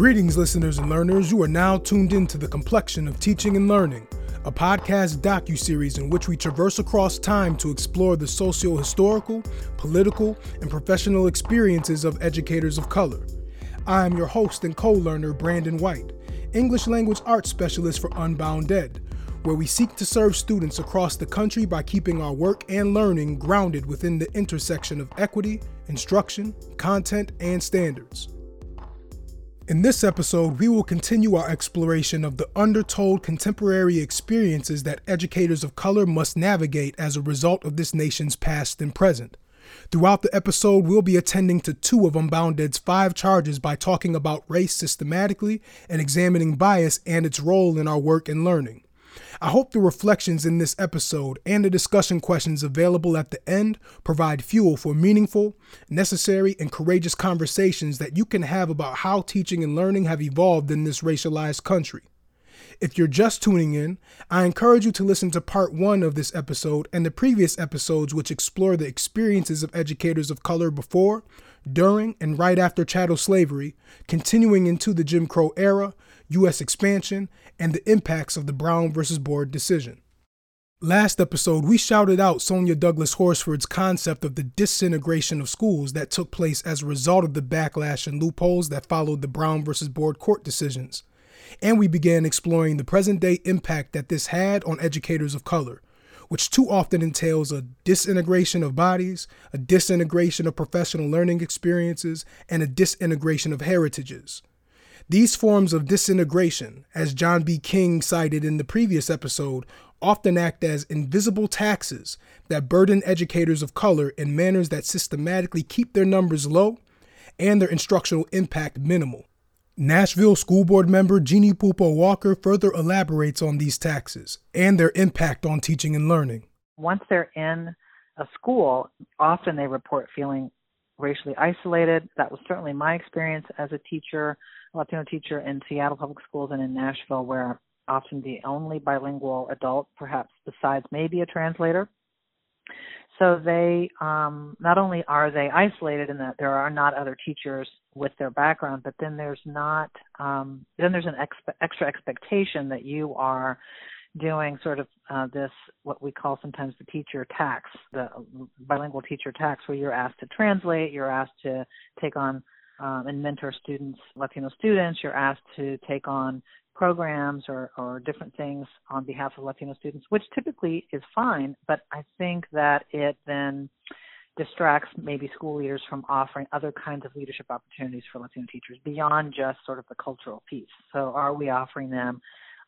Greetings, listeners and learners. You are now tuned in to the complexion of teaching and learning, a podcast docu-series in which we traverse across time to explore the socio-historical, political, and professional experiences of educators of color. I am your host and co-learner, Brandon White, English language arts specialist for Unbound Ed, where we seek to serve students across the country by keeping our work and learning grounded within the intersection of equity, instruction, content, and standards. In this episode, we will continue our exploration of the undertold contemporary experiences that educators of color must navigate as a result of this nation's past and present. Throughout the episode, we'll be attending to two of Unbound Ed's five charges by talking about race systematically and examining bias and its role in our work and learning. I hope the reflections in this episode and the discussion questions available at the end provide fuel for meaningful, necessary, and courageous conversations that you can have about how teaching and learning have evolved in this racialized country. If you're just tuning in, I encourage you to listen to part one of this episode and the previous episodes, which explore the experiences of educators of color before, during, and right after chattel slavery, continuing into the Jim Crow era, U.S. expansion, and the impacts of the Brown versus Board decision. Last episode, we shouted out Sonya Douglass Horsford's concept of the disintegration of schools that took place as a result of the backlash and loopholes that followed the Brown versus Board court decisions. And we began exploring the present day impact that this had on educators of color, which too often entails a disintegration of bodies, a disintegration of professional learning experiences, and a disintegration of heritages. These forms of disintegration, as John B. King cited in the previous episode, often act as invisible taxes that burden educators of color in manners that systematically keep their numbers low and their instructional impact minimal. Nashville School Board member Gini Pupo Walker further elaborates on these taxes and their impact on teaching and learning. Once they're in a school, often they report feeling racially isolated. That was certainly my experience as a teacher Latino teacher in Seattle Public Schools and in Nashville, where often the only bilingual adult, perhaps besides maybe a translator. So they um, not only are they isolated in that there are not other teachers with their background, but then there's not um, then there's an expe- extra expectation that you are doing sort of uh, this what we call sometimes the teacher tax, the bilingual teacher tax, where you're asked to translate, you're asked to take on um, and mentor students, Latino students. You're asked to take on programs or, or different things on behalf of Latino students, which typically is fine, but I think that it then distracts maybe school leaders from offering other kinds of leadership opportunities for Latino teachers beyond just sort of the cultural piece. So, are we offering them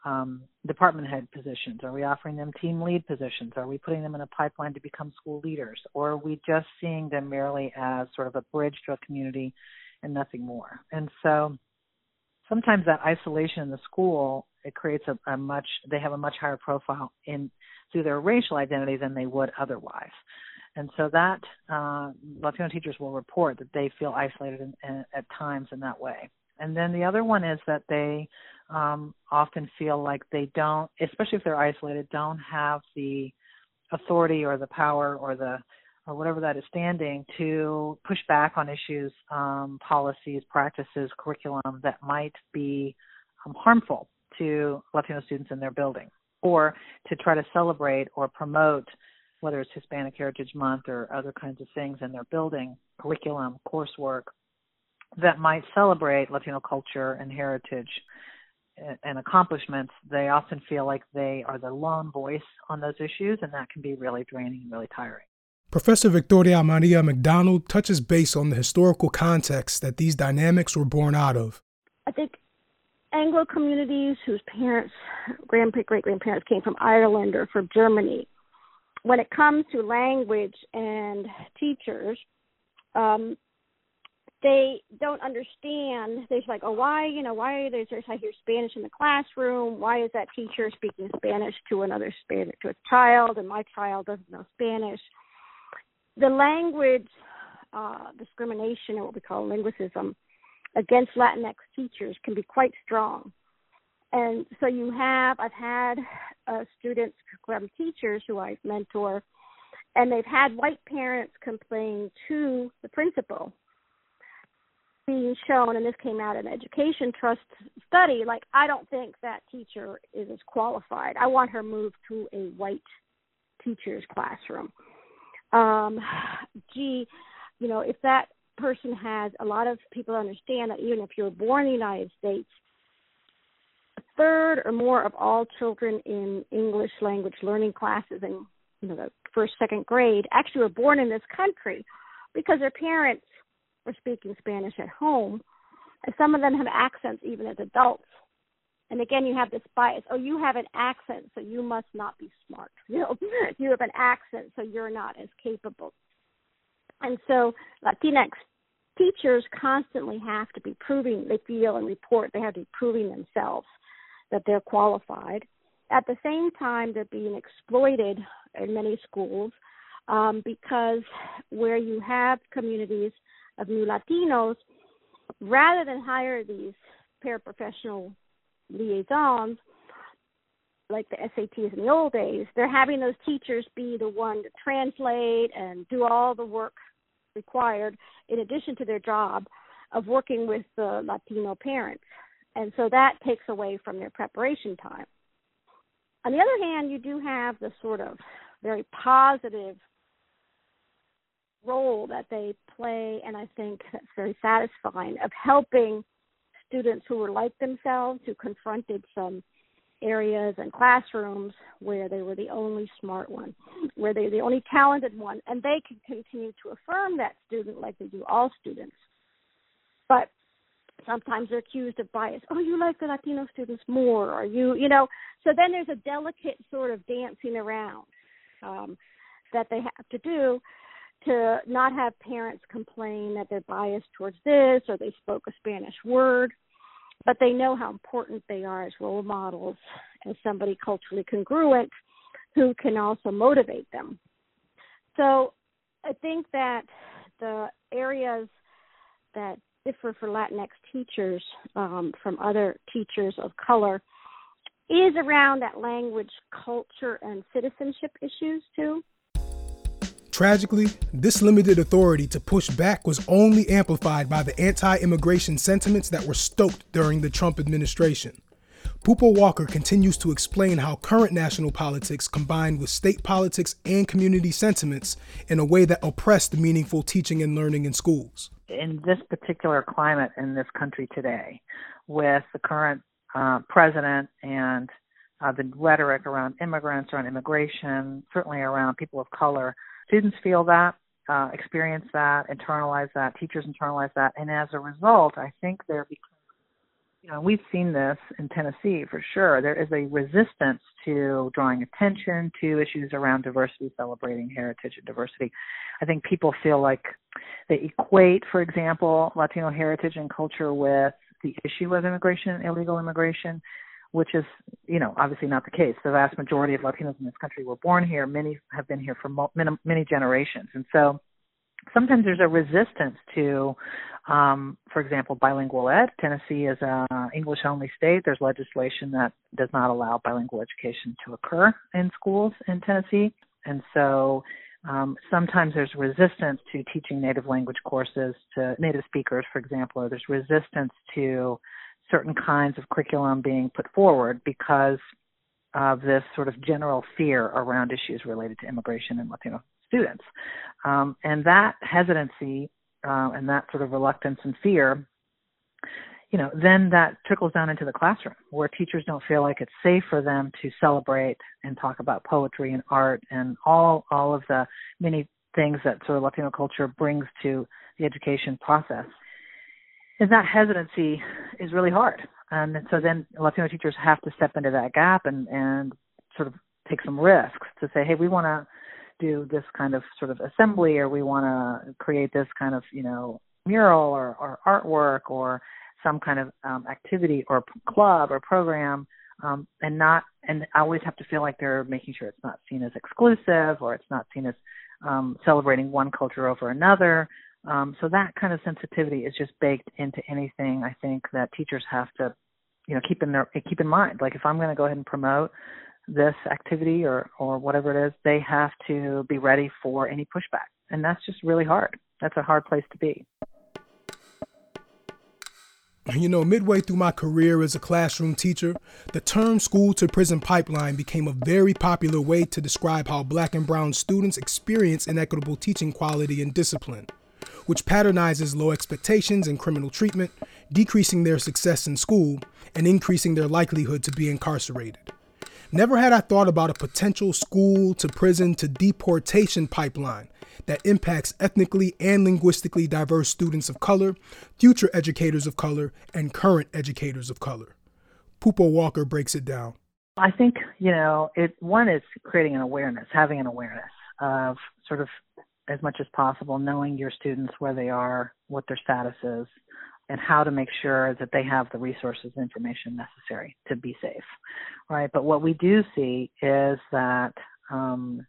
um, department head positions? Are we offering them team lead positions? Are we putting them in a pipeline to become school leaders? Or are we just seeing them merely as sort of a bridge to a community and nothing more. And so sometimes that isolation in the school it creates a, a much they have a much higher profile in through their racial identity than they would otherwise. And so that uh, Latino teachers will report that they feel isolated in, in, at times in that way. And then the other one is that they um, often feel like they don't, especially if they're isolated, don't have the authority or the power or the or whatever that is standing to push back on issues, um, policies, practices, curriculum that might be um, harmful to Latino students in their building, or to try to celebrate or promote, whether it's Hispanic Heritage Month or other kinds of things in their building, curriculum, coursework that might celebrate Latino culture and heritage and accomplishments, they often feel like they are the lone voice on those issues, and that can be really draining and really tiring. Professor Victoria Maria MacDonald touches base on the historical context that these dynamics were born out of. I think Anglo communities whose parents, grand great grandparents came from Ireland or from Germany, when it comes to language and teachers, um, they don't understand. They're like, oh, why, you know, why is there I hear Spanish in the classroom? Why is that teacher speaking Spanish to another Spanish to a child, and my child doesn't know Spanish? The language uh, discrimination, or what we call linguicism, against Latinx teachers can be quite strong. And so you have, I've had uh, students, from teachers who I mentor, and they've had white parents complain to the principal being shown, and this came out in an Education Trust study, like I don't think that teacher is as qualified. I want her moved to a white teacher's classroom. Um, gee, you know, if that person has a lot of people understand that even if you're born in the United States, a third or more of all children in English language learning classes in you know the first second grade actually were born in this country because their parents were speaking Spanish at home, and some of them have accents even as adults. And again, you have this bias. Oh, you have an accent, so you must not be smart. You know, you have an accent, so you're not as capable. And so Latinx teachers constantly have to be proving, they feel and report, they have to be proving themselves that they're qualified. At the same time, they're being exploited in many schools um, because where you have communities of new Latinos, rather than hire these paraprofessional liaisons, like the SATs in the old days, they're having those teachers be the one to translate and do all the work required in addition to their job of working with the Latino parents. And so that takes away from their preparation time. On the other hand, you do have the sort of very positive role that they play, and I think that's very satisfying, of helping students who were like themselves, who confronted some areas and classrooms where they were the only smart one, where they're the only talented one, and they can continue to affirm that student like they do all students. But sometimes they're accused of bias. Oh, you like the Latino students more, or you, you know. So then there's a delicate sort of dancing around um, that they have to do to not have parents complain that they're biased towards this or they spoke a Spanish word but they know how important they are as role models, as somebody culturally congruent who can also motivate them. So I think that the areas that differ for Latinx teachers um, from other teachers of color is around that language, culture, and citizenship issues too. Tragically, this limited authority to push back was only amplified by the anti immigration sentiments that were stoked during the Trump administration. Pupo Walker continues to explain how current national politics combined with state politics and community sentiments in a way that oppressed meaningful teaching and learning in schools. In this particular climate in this country today, with the current uh, president and uh, the rhetoric around immigrants, around immigration, certainly around people of color, students feel that, uh, experience that, internalize that, teachers internalize that, and as a result, I think there you know, we've seen this in Tennessee for sure. There is a resistance to drawing attention to issues around diversity, celebrating heritage and diversity. I think people feel like they equate, for example, Latino heritage and culture with the issue of immigration, illegal immigration which is, you know, obviously not the case. The vast majority of Latinos in this country were born here. Many have been here for many, many generations, and so sometimes there's a resistance to, um, for example, bilingual ed. Tennessee is a English-only state. There's legislation that does not allow bilingual education to occur in schools in Tennessee, and so um, sometimes there's resistance to teaching native language courses to native speakers, for example, or there's resistance to certain kinds of curriculum being put forward because of this sort of general fear around issues related to immigration and Latino students. Um, and that hesitancy uh, and that sort of reluctance and fear, you know, then that trickles down into the classroom where teachers don't feel like it's safe for them to celebrate and talk about poetry and art and all all of the many things that sort of Latino culture brings to the education process and that hesitancy is really hard. And so then Latino teachers have to step into that gap and and sort of take some risks to say, hey, we want to do this kind of sort of assembly, or we want to create this kind of you know mural or, or artwork or some kind of um, activity or club or program, um, and not and always have to feel like they're making sure it's not seen as exclusive or it's not seen as um, celebrating one culture over another um, so that kind of sensitivity is just baked into anything I think that teachers have to, you know, keep in their keep in mind. Like if I'm going to go ahead and promote this activity or or whatever it is, they have to be ready for any pushback, and that's just really hard. That's a hard place to be. You know, midway through my career as a classroom teacher, the term school to prison pipeline became a very popular way to describe how black and brown students experience inequitable teaching quality and discipline, which patronizes low expectations and criminal treatment, decreasing their success in school and increasing their likelihood to be incarcerated. Never had I thought about a potential school to prison to deportation pipeline that impacts ethnically and linguistically diverse students of color, future educators of color, and current educators of color. Pupo Walker breaks it down. I think, you know, it one is creating an awareness, having an awareness of sort of as much as possible knowing your students where they are, what their status is, and how to make sure that they have the resources and information necessary to be safe, right? But what we do see is that um,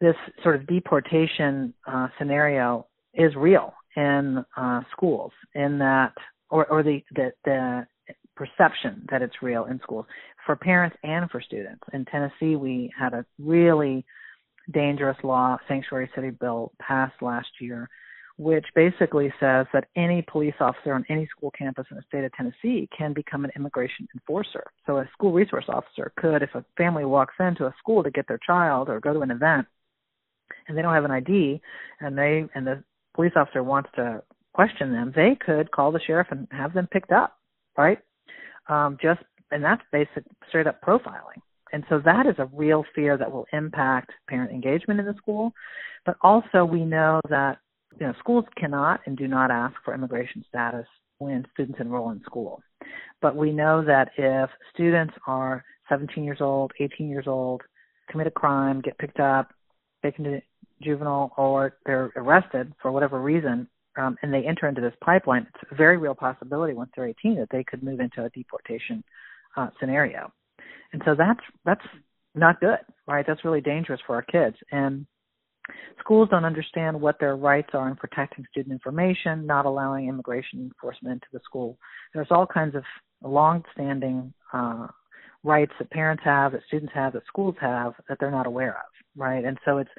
this sort of deportation uh, scenario is real in uh, schools, in that, or, or the, the, the perception that it's real in schools for parents and for students. In Tennessee, we had a really dangerous law, sanctuary city bill, passed last year which basically says that any police officer on any school campus in the state of Tennessee can become an immigration enforcer. So a school resource officer could, if a family walks into a school to get their child or go to an event and they don't have an ID and they and the police officer wants to question them, they could call the sheriff and have them picked up, right? Um, just and that's basic straight up profiling. And so that is a real fear that will impact parent engagement in the school. But also we know that you know, schools cannot and do not ask for immigration status when students enroll in school. But we know that if students are 17 years old, 18 years old, commit a crime, get picked up, taken to juvenile, or they're arrested for whatever reason, um, and they enter into this pipeline, it's a very real possibility once they're 18 that they could move into a deportation uh, scenario. And so that's that's not good, right? That's really dangerous for our kids. And Schools don't understand what their rights are in protecting student information, not allowing immigration enforcement into the school. There's all kinds of long-standing uh, rights that parents have, that students have, that schools have that they're not aware of, right? And so it's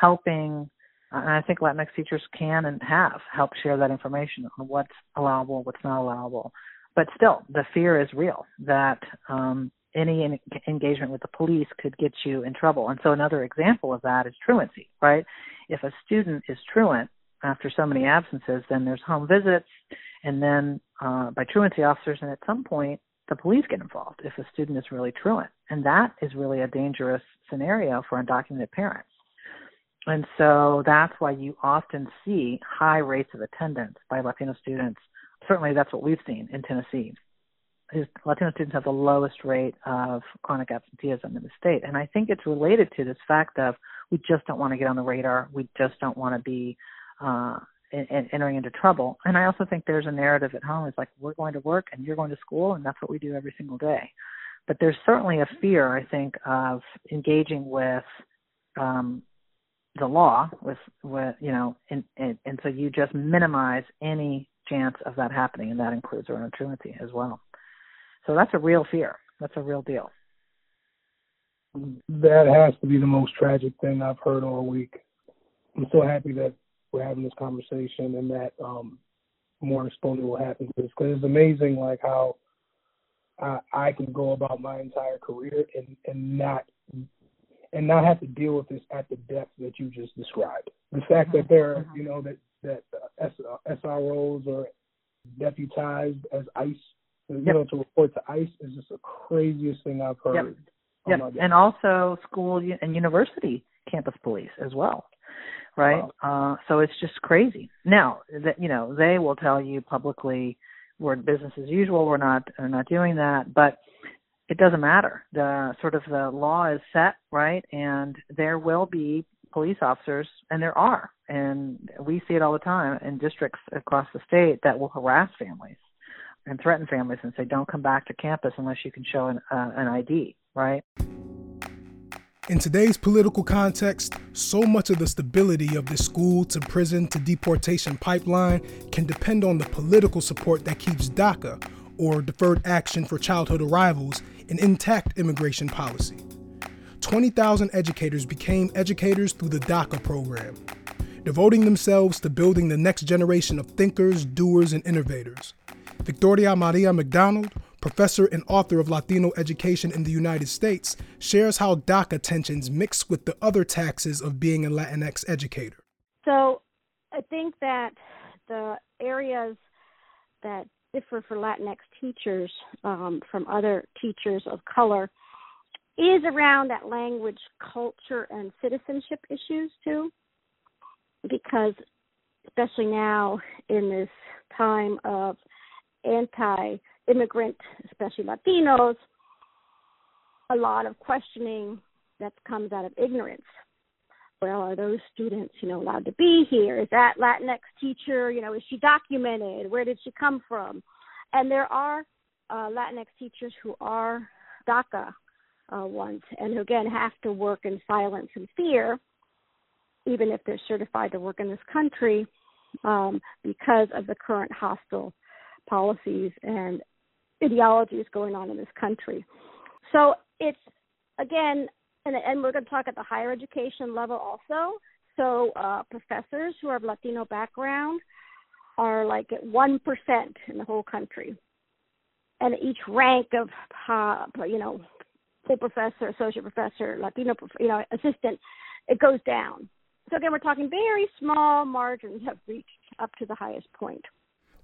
helping. And I think Latinx teachers can and have helped share that information on what's allowable, what's not allowable. But still, the fear is real that um, any engagement with the police could get you in trouble. And so another example of that is truancy, right? If a student is truant after so many absences, then there's home visits, and then uh, by truancy officers, and at some point the police get involved if a student is really truant, and that is really a dangerous scenario for undocumented parents. And so that's why you often see high rates of attendance by Latino students. Certainly, that's what we've seen in Tennessee is Latino students have the lowest rate of chronic absenteeism in the state. And I think it's related to this fact of we just don't want to get on the radar. We just don't want to be uh, in, in entering into trouble. And I also think there's a narrative at home. It's like we're going to work and you're going to school, and that's what we do every single day. But there's certainly a fear, I think, of engaging with um, the law, with, with you know, and, and, and so you just minimize any chance of that happening, and that includes our truancy as well. So that's a real fear. That's a real deal. That has to be the most tragic thing I've heard all week. I'm so happy that we're having this conversation and that um, more exposure will happen to this because it's amazing like how I, I can go about my entire career and and not and not have to deal with this at the depth that you just described. The fact that there are, mm-hmm. you know, that that uh, SROs are deputized as ICE you yep. know, to report to ICE is just the craziest thing I've heard. Yep. Oh yep. and also school and university campus police as well, right? Wow. Uh, so it's just crazy. Now that you know, they will tell you publicly we're business as usual. We're not we're not doing that, but it doesn't matter. The sort of the law is set, right? And there will be police officers, and there are, and we see it all the time in districts across the state that will harass families and threaten families and say, don't come back to campus unless you can show an, uh, an ID, right? In today's political context, so much of the stability of the school to prison to deportation pipeline can depend on the political support that keeps DACA, or Deferred Action for Childhood Arrivals, an intact immigration policy. 20,000 educators became educators through the DACA program, devoting themselves to building the next generation of thinkers, doers, and innovators. Victoria Maria MacDonald, professor and author of Latino education in the United States, shares how DACA tensions mix with the other taxes of being a Latinx educator. So I think that the areas that differ for Latinx teachers um, from other teachers of color is around that language, culture, and citizenship issues too. Because, especially now in this time of anti immigrant, especially Latinos, a lot of questioning that comes out of ignorance. Well, are those students, you know, allowed to be here? Is that Latinx teacher, you know, is she documented? Where did she come from? And there are uh, Latinx teachers who are DACA uh, ones, and who again have to work in silence and fear, even if they're certified to work in this country, um, because of the current hostile policies and ideologies going on in this country. So it's again, and, and we're going to talk at the higher education level also. So uh, professors who are of Latino background are like at one percent in the whole country, and each rank of uh, you know full professor, associate professor, Latino, you know, assistant, it goes down. So again, we're talking very small margins have reached up to the highest point.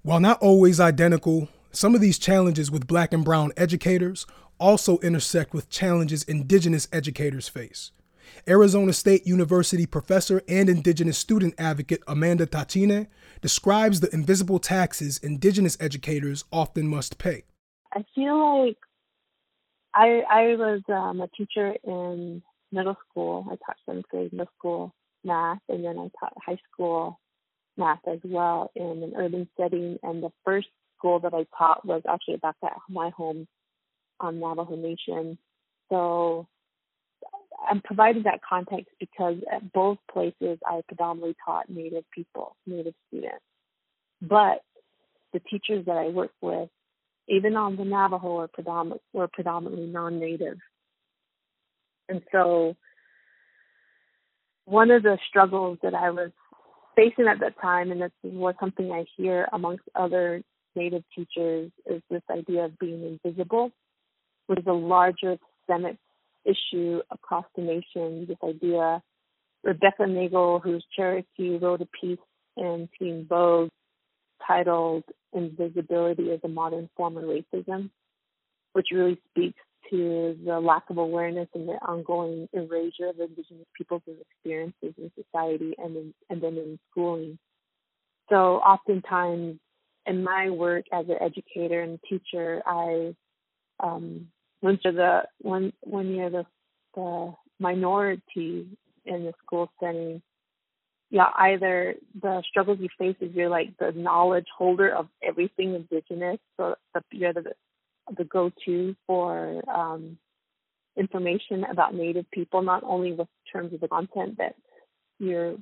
While not always identical, some of these challenges with black and brown educators also intersect with challenges indigenous educators face. Arizona State University professor and indigenous student advocate Amanda Tachine describes the invisible taxes indigenous educators often must pay. I feel like I I was um, a teacher in middle school. I taught seventh grade middle school math, and then I taught high school math as well in an urban setting. And the first school that I taught was actually back at my home on Navajo Nation. So I'm providing that context because at both places I predominantly taught Native people, Native students. But the teachers that I work with even on the Navajo are were predominantly non-native. And so one of the struggles that I was facing at that time, and this was something I hear amongst other native teachers, is this idea of being invisible, which is a larger systemic issue across the nation. This idea, Rebecca Nagle, who's Cherokee, wrote a piece in Teen Vogue titled Invisibility as a Modern Form of Racism, which really speaks to the lack of awareness and the ongoing erasure of Indigenous peoples' experiences in society and in, and then in schooling. So oftentimes in my work as an educator and teacher, I um, went to the when when you're the the minority in the school setting, yeah, either the struggles you face is you're like the knowledge holder of everything indigenous, so you're the the go-to for um, information about Native people, not only with terms of the content that you're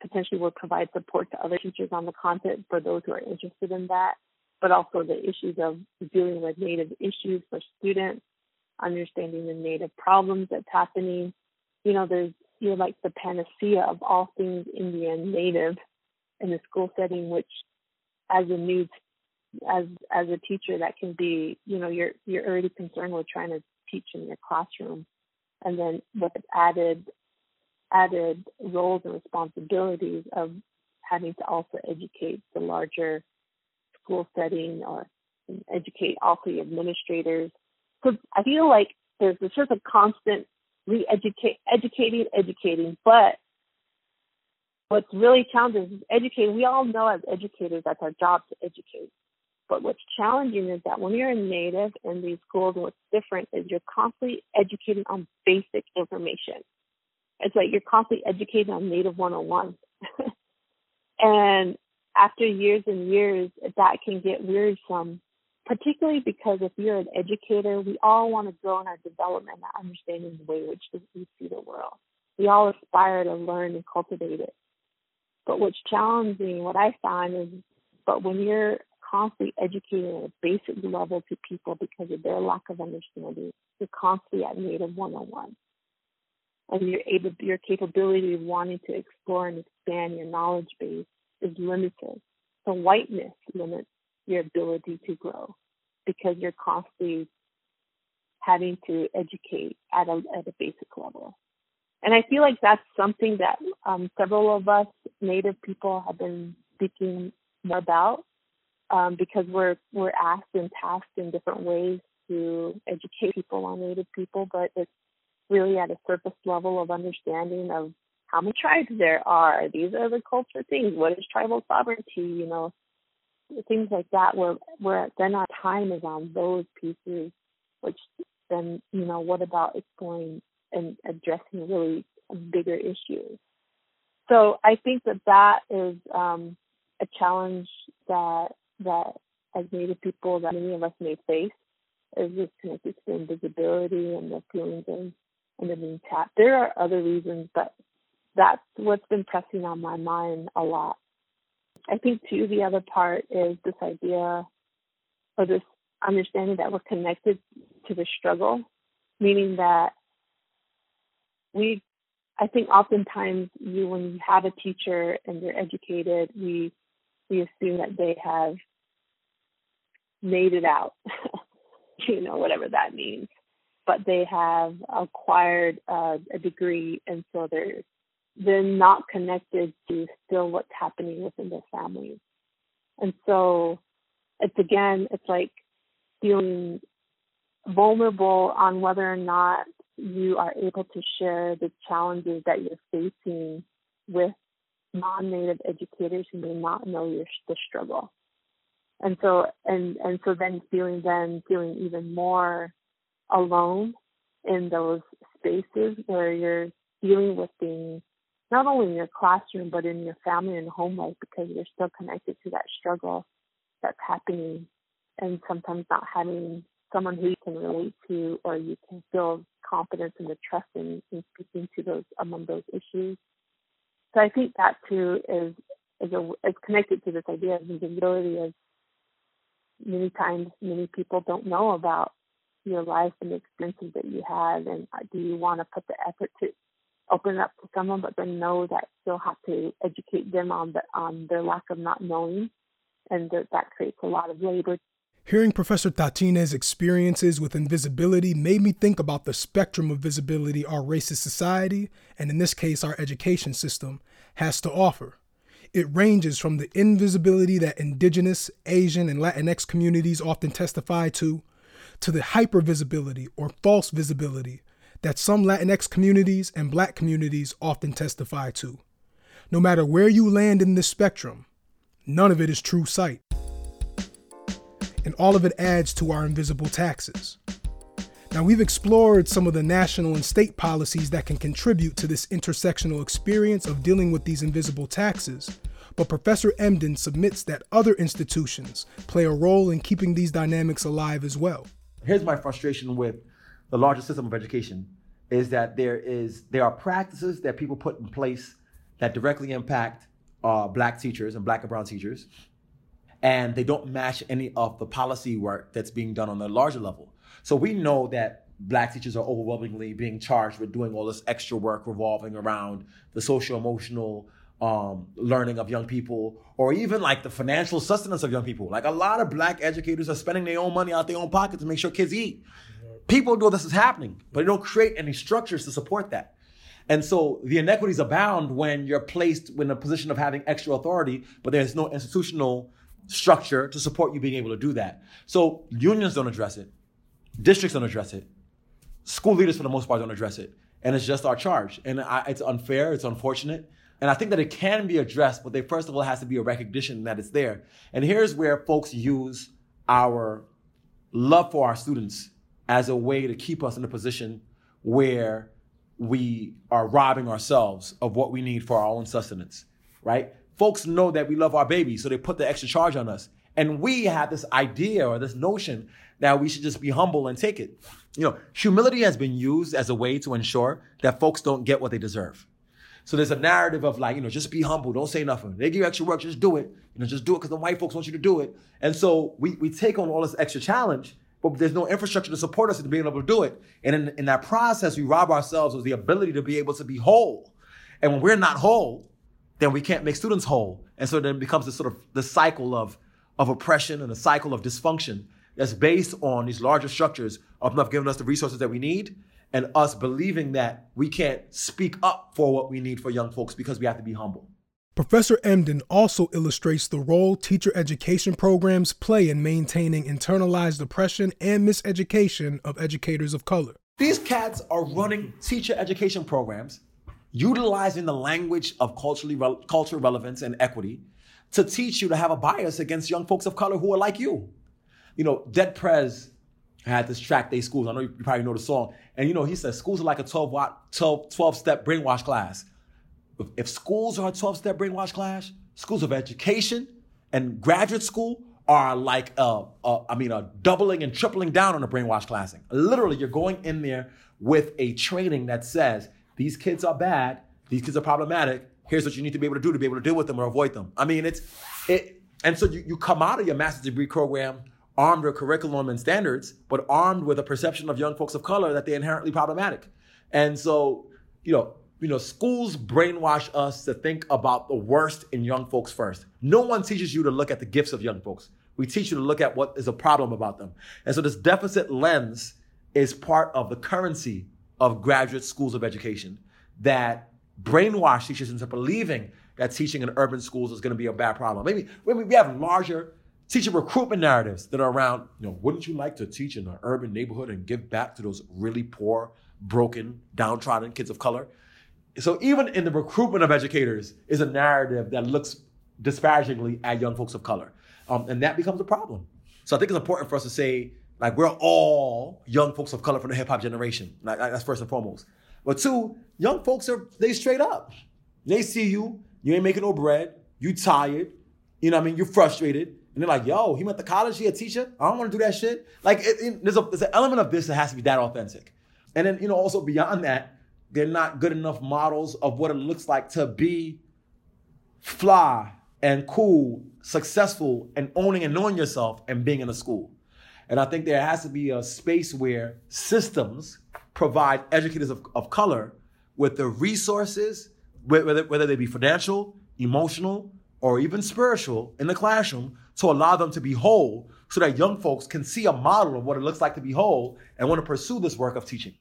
potentially will provide support to other teachers on the content for those who are interested in that, but also the issues of dealing with Native issues for students, understanding the Native problems that's happening. You know, there's you're like the panacea of all things Indian native in the school setting, which as a new as as a teacher that can be, you know, you're you're already concerned with trying to teach in your classroom. And then with added added roles and responsibilities of having to also educate the larger school setting or educate also the administrators. So I feel like there's a sort of constant re-educate, educating, educating. But what's really challenging is educating. We all know as educators that's our job to educate. But what's challenging is that when you're a native in these schools, what's different is you're constantly educating on basic information. It's like you're constantly educating on Native 101. and after years and years, that can get wearisome particularly because if you're an educator, we all want to grow in our development and understanding the way in which we see the world. We all aspire to learn and cultivate it. But what's challenging, what I find is, but when you're constantly educating at a basic level to people because of their lack of understanding, you're constantly at native 101. And your able, your capability of wanting to explore and expand your knowledge base is limited. So whiteness limits your ability to grow because you're constantly having to educate at a at a basic level. And I feel like that's something that um, several of us Native people have been speaking more about um, because we're we're asked and tasked in different ways to educate people on Native people, but it's really at a surface level of understanding of how many tribes there are. These are the culture things. What is tribal sovereignty? You know, things like that. Where where then our time is on those pieces, which then you know, what about exploring and addressing really bigger issues? So I think that that is um, a challenge that that as Native people that many of us may face is just connected to invisibility and the feelings of and the being tapped. There are other reasons, but that's what's been pressing on my mind a lot. I think too the other part is this idea or this understanding that we're connected to the struggle, meaning that we I think oftentimes you when you have a teacher and they're educated, we we assume that they have made it out, you know, whatever that means. But they have acquired uh, a degree, and so they're they're not connected to still what's happening within their families. And so it's again, it's like feeling vulnerable on whether or not you are able to share the challenges that you're facing with non-native educators who may not know your the struggle and so and and so then feeling then feeling even more alone in those spaces where you're dealing with things not only in your classroom but in your family and home life because you're still connected to that struggle that's happening and sometimes not having someone who you can relate to or you can feel confidence and the trust in, in speaking to those among those issues. So I think that too is is a is connected to this idea of invisibility as many times many people don't know about your life and the experiences that you have and uh, do you want to put the effort to open up to someone but then know that you'll have to educate them on the on their lack of not knowing and that, that creates a lot of labor Hearing Professor Tachine's experiences with invisibility made me think about the spectrum of visibility our racist society, and in this case our education system, has to offer. It ranges from the invisibility that indigenous, Asian, and Latinx communities often testify to, to the hypervisibility or false visibility that some Latinx communities and black communities often testify to. No matter where you land in this spectrum, none of it is true sight and all of it adds to our invisible taxes. Now, we've explored some of the national and state policies that can contribute to this intersectional experience of dealing with these invisible taxes, but Professor Emdin submits that other institutions play a role in keeping these dynamics alive as well. Here's my frustration with the larger system of education is that there is there are practices that people put in place that directly impact uh, black teachers and black and brown teachers and they don't match any of the policy work that's being done on the larger level. So we know that black teachers are overwhelmingly being charged with doing all this extra work revolving around the social emotional um, learning of young people or even like the financial sustenance of young people. Like a lot of black educators are spending their own money out their own pocket to make sure kids eat. People know this is happening, but they don't create any structures to support that. And so the inequities abound when you're placed in a position of having extra authority, but there's no institutional structure to support you being able to do that. So unions don't address it, districts don't address it, school leaders for the most part don't address it, and it's just our charge. And I, it's unfair, it's unfortunate, and I think that it can be addressed, but there first of all has to be a recognition that it's there. And here's where folks use our love for our students as a way to keep us in a position where we are robbing ourselves of what we need for our own sustenance, right? folks know that we love our babies, so they put the extra charge on us. And we have this idea or this notion that we should just be humble and take it. You know, humility has been used as a way to ensure that folks don't get what they deserve. So there's a narrative of like, you know, just be humble, don't say nothing. They give you extra work, just do it. You know, just do it because the white folks want you to do it. And so we, we take on all this extra challenge, but there's no infrastructure to support us in being able to do it. And in, in that process, we rob ourselves of the ability to be able to be whole. And when we're not whole, then we can't make students whole. And so then it becomes this sort of the cycle of of oppression and a cycle of dysfunction that's based on these larger structures of not giving us the resources that we need and us believing that we can't speak up for what we need for young folks because we have to be humble. Professor Emdin also illustrates the role teacher education programs play in maintaining internalized oppression and miseducation of educators of color. These cats are running teacher education programs, utilizing the language of culturally re- cultural relevance and equity to teach you to have a bias against young folks of color who are like you. You know, Dead Prez had this track They Schools. I know you probably know the song. And you know, he says schools are like a 12 watt, 12, 12 step brainwash class. If schools are a 12 step brainwash class, schools of education and graduate school are like, a, a, I mean, a doubling and tripling down on the brainwash classing. Literally, you're going in there with a training that says these kids are bad, these kids are problematic. Here's what you need to be able to do to be able to deal with them or avoid them. I mean, it's it, and so you, you come out of your master's degree program armed with curriculum and standards, but armed with a perception of young folks of color that they're inherently problematic. And so, you know, you know, schools brainwash us to think about the worst in young folks first. No one teaches you to look at the gifts of young folks. We teach you to look at what is a problem about them. And so this deficit lens is part of the currency of graduate schools of education that brainwash teachers into believing that teaching in urban schools is going to be a bad problem. Maybe, maybe we have larger teacher recruitment narratives that are around, you know, wouldn't you like to teach in an urban neighborhood and give back to those really poor, broken, downtrodden kids of color? So even in the recruitment of educators is a narrative that looks disparagingly at young folks of color. Um, and that becomes a problem. So I think it's important for us to say, like, we're all young folks of color from the hip hop generation. Like, that's first and foremost. But two, young folks are, they straight up. They see you, you ain't making no bread, you tired, you know what I mean, you're frustrated. And they're like, yo, he went to college, he a teacher? I don't want to do that shit. Like, it, it, there's, a, there's an element of this that has to be that authentic. And then, you know, also beyond that, they're not good enough models of what it looks like to be fly and cool, successful, and owning and knowing yourself and being in a school. And I think there has to be a space where systems provide educators of, of color with the resources, whether, whether they be financial, emotional, or even spiritual in the classroom to allow them to be whole so that young folks can see a model of what it looks like to be whole and want to pursue this work of teaching.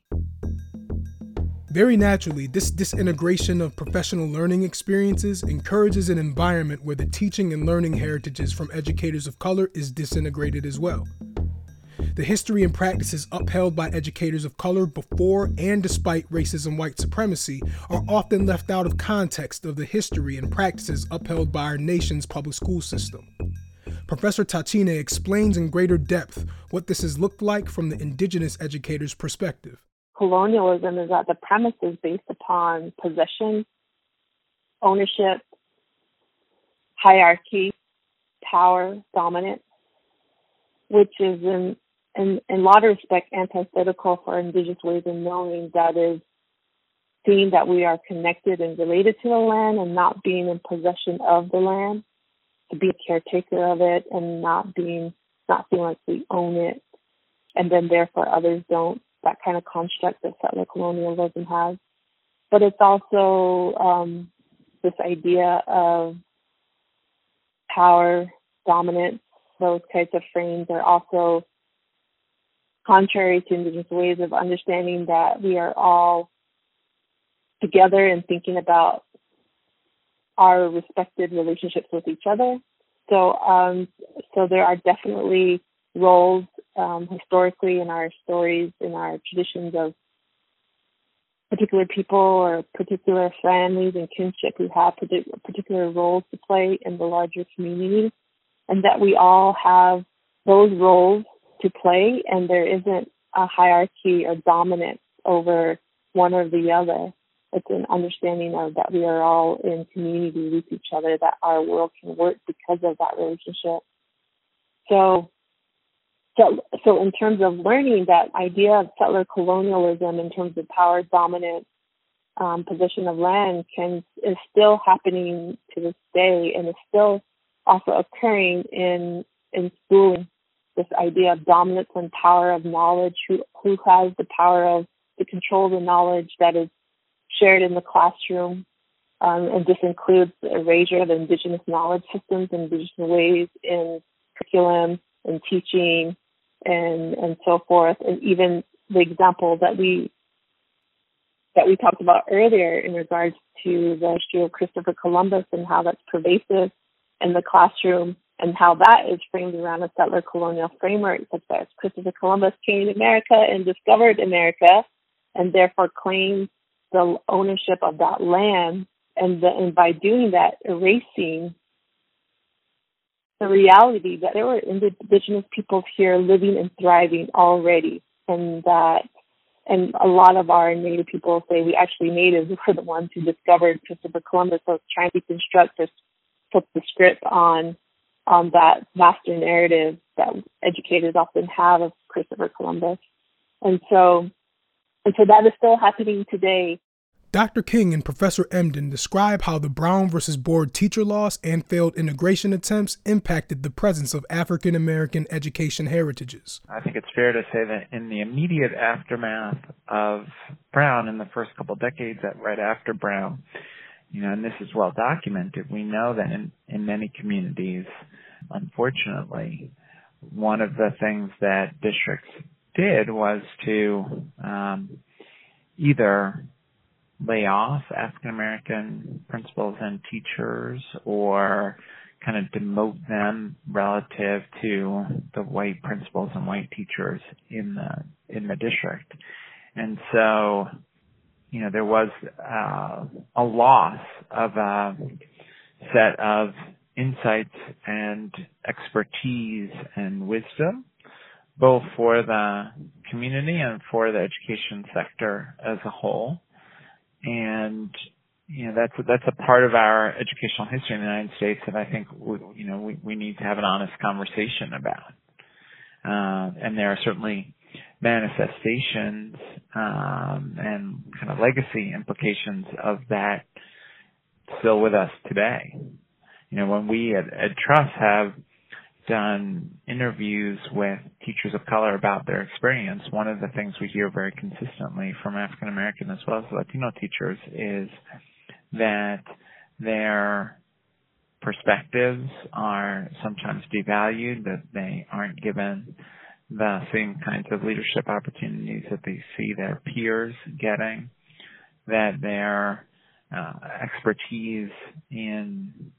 Very naturally, this disintegration of professional learning experiences encourages an environment where the teaching and learning heritages from educators of color is disintegrated as well. The history and practices upheld by educators of color before and despite racism and white supremacy are often left out of context of the history and practices upheld by our nation's public school system. Professor Tachine explains in greater depth what this has looked like from the indigenous educator's perspective colonialism is that the premise is based upon possession, ownership, hierarchy, power, dominance, which is in in, in a lot of respects antithetical for indigenous ways of knowing that is seeing that we are connected and related to the land and not being in possession of the land, to be a caretaker of it and not being not feeling like we own it and then therefore others don't that kind of construct that settler colonialism has. But it's also um, this idea of power, dominance, those kinds of frames are also contrary to indigenous ways of understanding that we are all together and thinking about our respective relationships with each other. So, um, so there are definitely roles um, historically in our stories, in our traditions of particular people or particular families and kinship who have particular roles to play in the larger community, and that we all have those roles to play, and there isn't a hierarchy or dominance over one or the other. It's an understanding of that we are all in community with each other, that our world can work because of that relationship. So so, so in terms of learning, that idea of settler colonialism in terms of power dominant um, position of land can is still happening to this day, and is still also occurring in in schooling. This idea of dominance and power of knowledge, who who has the power of to control the knowledge that is shared in the classroom, um, and this includes the erasure of indigenous knowledge systems and indigenous ways in curriculum and teaching and and so forth. And even the example that we that we talked about earlier in regards to the history of Christopher Columbus and how that's pervasive in the classroom and how that is framed around a settler colonial framework such as Christopher Columbus came to America and discovered America and therefore claimed the ownership of that land and, the, and by doing that erasing the reality that there were indigenous peoples here living and thriving already and that and a lot of our native people say we actually natives were the ones who discovered Christopher Columbus so trying to construct this put the script on on that master narrative that educators often have of Christopher Columbus. And so and so that is still happening today Dr. King and Professor Emdin describe how the Brown versus Board teacher loss and failed integration attempts impacted the presence of African American education heritages. I think it's fair to say that in the immediate aftermath of Brown, in the first couple decades right after Brown, you know, and this is well documented, we know that in, in many communities, unfortunately, one of the things that districts did was to um, either lay off African American principals and teachers or kind of demote them relative to the white principals and white teachers in the in the district. And so, you know, there was uh, a loss of a set of insights and expertise and wisdom, both for the community and for the education sector as a whole and you know that's that's a part of our educational history in the United States that I think we, you know we, we need to have an honest conversation about. Uh, and there are certainly manifestations um, and kind of legacy implications of that still with us today. You know, when we at, at Trust have done interviews with teachers of color about their experience, one of the things we hear very consistently from African American as well as Latino teachers is that their perspectives are sometimes devalued, that they aren't given the same kinds of leadership opportunities that they see their peers getting, that their uh, expertise in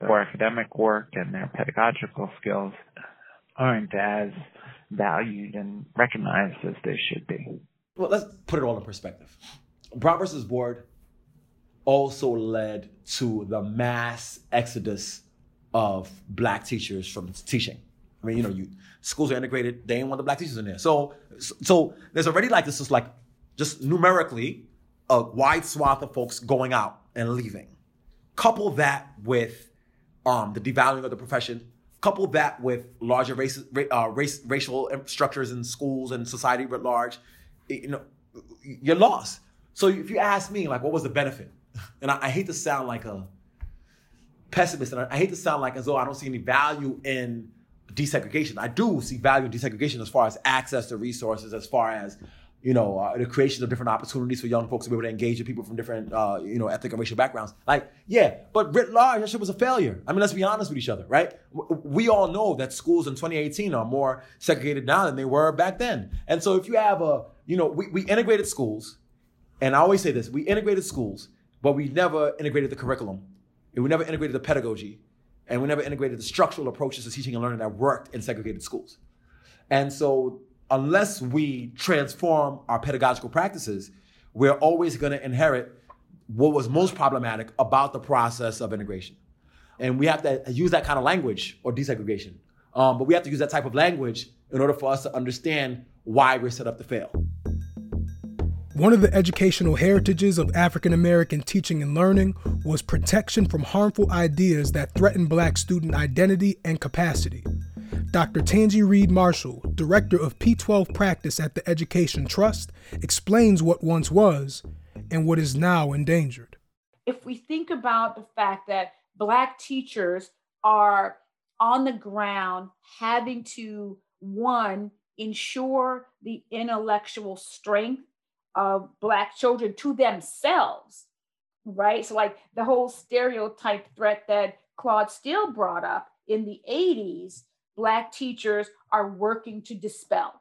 of academic work and their pedagogical skills aren't as valued and recognized as they should be. Well, let's put it all in perspective. Brown versus Board also led to the mass exodus of black teachers from teaching. I mean, you know, you schools are integrated. They ain't want the black teachers in there. So, so there's already like this is like just numerically a wide swath of folks going out and leaving. Couple that with um, the devaluing of the profession. Couple that with larger race, uh, race, racial structures in schools and society at large, you know, you're lost. So if you ask me, like, what was the benefit? And I, I hate to sound like a pessimist, and I, I hate to sound like as though I don't see any value in desegregation. I do see value in desegregation as far as access to resources, as far as you know, uh, the creation of different opportunities for young folks to be able to engage with people from different, uh, you know, ethnic and racial backgrounds. Like, yeah, but writ large, that shit was a failure. I mean, let's be honest with each other, right? We all know that schools in 2018 are more segregated now than they were back then. And so if you have a, you know, we, we integrated schools, and I always say this, we integrated schools, but we never integrated the curriculum. And we never integrated the pedagogy. And we never integrated the structural approaches to teaching and learning that worked in segregated schools. And so unless we transform our pedagogical practices, we're always going to inherit what was most problematic about the process of integration. And we have to use that kind of language or desegregation. Um, but we have to use that type of language in order for us to understand why we're set up to fail. One of the educational heritages of African American teaching and learning was protection from harmful ideas that threaten Black student identity and capacity. Dr. Tanji Reed Marshall, Director of P12 Practice at the Education Trust, explains what once was and what is now endangered. If we think about the fact that Black teachers are on the ground having to, one, ensure the intellectual strength of Black children to themselves, right? So, like the whole stereotype threat that Claude Steele brought up in the 80s, Black teachers are working to dispel,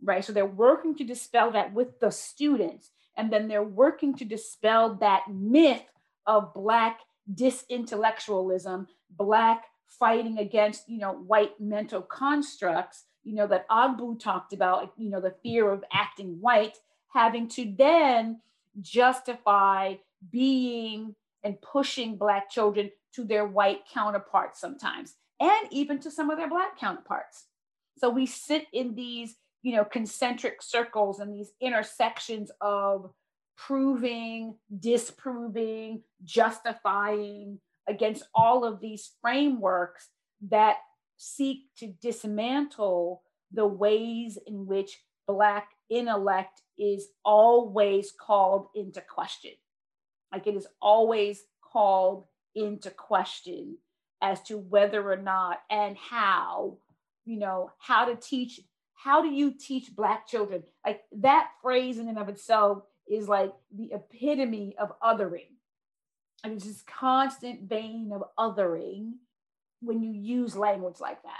right? So they're working to dispel that with the students. And then they're working to dispel that myth of Black disintellectualism, Black fighting against, you know, white mental constructs, you know, that Ogbu talked about, you know, the fear of acting white, having to then justify being and pushing Black children to their white counterparts sometimes, and even to some of their Black counterparts. So we sit in these, you know, concentric circles and these intersections of proving, disproving, justifying against all of these frameworks that seek to dismantle the ways in which Black intellect is always called into question. Like it is always called into question as to whether or not and how, you know, how to teach, how do you teach Black children? Like that phrase in and of itself is like the epitome of othering. And it's this constant vein of othering when you use language like that,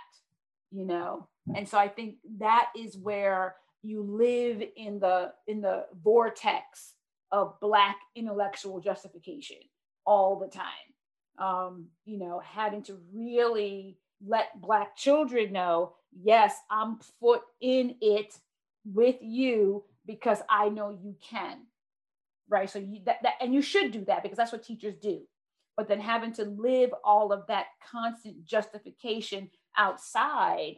you know? And so I think that is where you live in the in the vortex of black intellectual justification all the time. Um, you know having to really let black children know yes i'm foot in it with you because i know you can right? So you that, that and you should do that because that's what teachers do. But then having to live all of that constant justification outside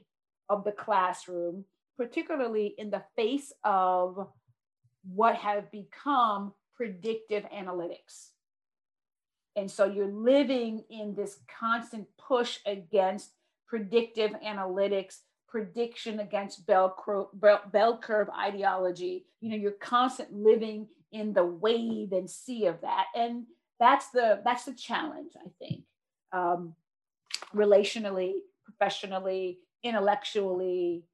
of the classroom particularly in the face of what have become predictive analytics. And so you're living in this constant push against predictive analytics, prediction against bell curve, bell curve ideology. You know, you're constant living in the wave and sea of that. And that's the that's the challenge, I think. Um, relationally, professionally, intellectually,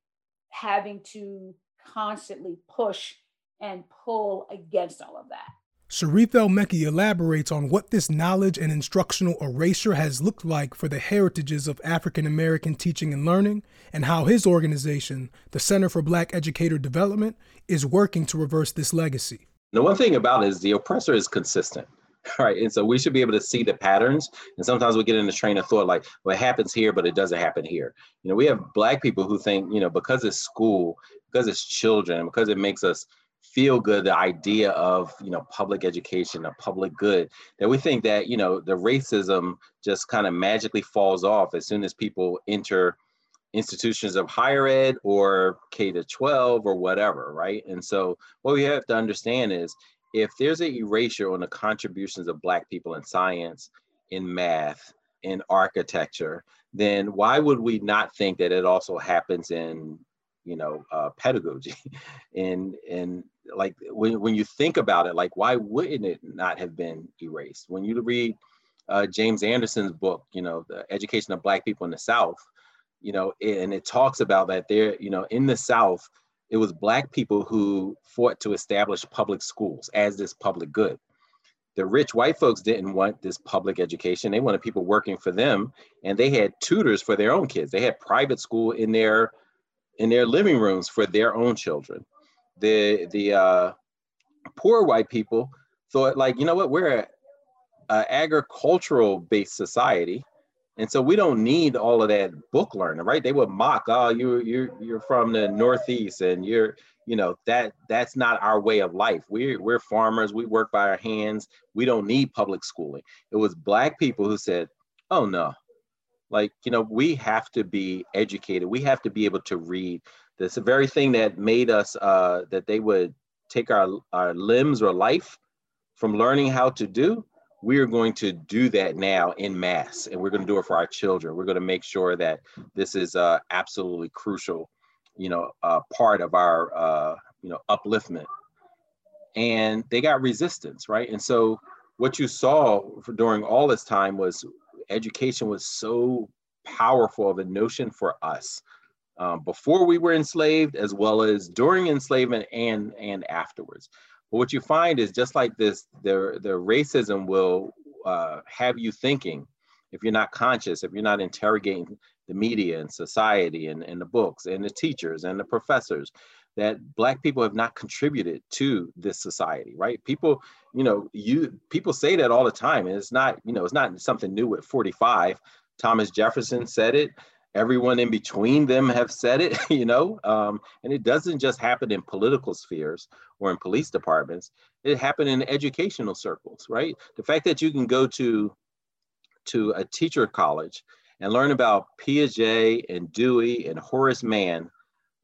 having to constantly push and pull against all of that. Sharif El-Mekki elaborates on what this knowledge and instructional erasure has looked like for the heritages of African American teaching and learning, and how his organization, the Center for Black Educator Development, is working to reverse this legacy. The one thing about it is the oppressor is consistent. right? And so we should be able to see the patterns. And sometimes we get in the train of thought like, well, it happens here, but it doesn't happen here. You know, we have black people who think, you know, because it's school, because it's children, because it makes us feel good, the idea of, you know, public education, a public good, that we think that, you know, the racism just kind of magically falls off as soon as people enter institutions of higher ed or K to 12 or whatever, right? And so what we have to understand is if there's an erasure on the contributions of Black people in science, in math, in architecture, then why would we not think that it also happens in, you know, uh, pedagogy? and and like when when you think about it, like why wouldn't it not have been erased? When you read uh, James Anderson's book, you know, the education of Black people in the South, you know, and it talks about that there, you know, in the South, it was black people who fought to establish public schools as this public good. The rich white folks didn't want this public education. They wanted people working for them, and they had tutors for their own kids. They had private school in their in their living rooms for their own children. The the uh, poor white people thought like, you know what, we're an agricultural based society and so we don't need all of that book learning, right? They would mock, oh, you you you're from the Northeast and you're, you know, that that's not our way of life. We're we're farmers, we work by our hands, we don't need public schooling. It was black people who said, oh no, like, you know, we have to be educated, we have to be able to read. That's the very thing that made us uh that they would take our our limbs or life from learning how to do we are going to do that now in mass and we're going to do it for our children. We're going to make sure that this is uh, absolutely crucial you know uh, part of our uh, you know upliftment. And they got resistance right? And so what you saw during all this time was education was so powerful of a notion for us um, before we were enslaved as well as during enslavement and and afterwards but what you find is just like this, the, the racism will uh, have you thinking if you're not conscious, if you're not interrogating the media and society and, and the books and the teachers and the professors, that black people have not contributed to this society, right? People, you know, you people say that all the time, and it's not, you know, it's not something new at 45. Thomas Jefferson said it. Everyone in between them have said it, you know, um, and it doesn't just happen in political spheres or in police departments. It happened in educational circles, right? The fact that you can go to to a teacher college and learn about Piaget and Dewey and Horace Mann,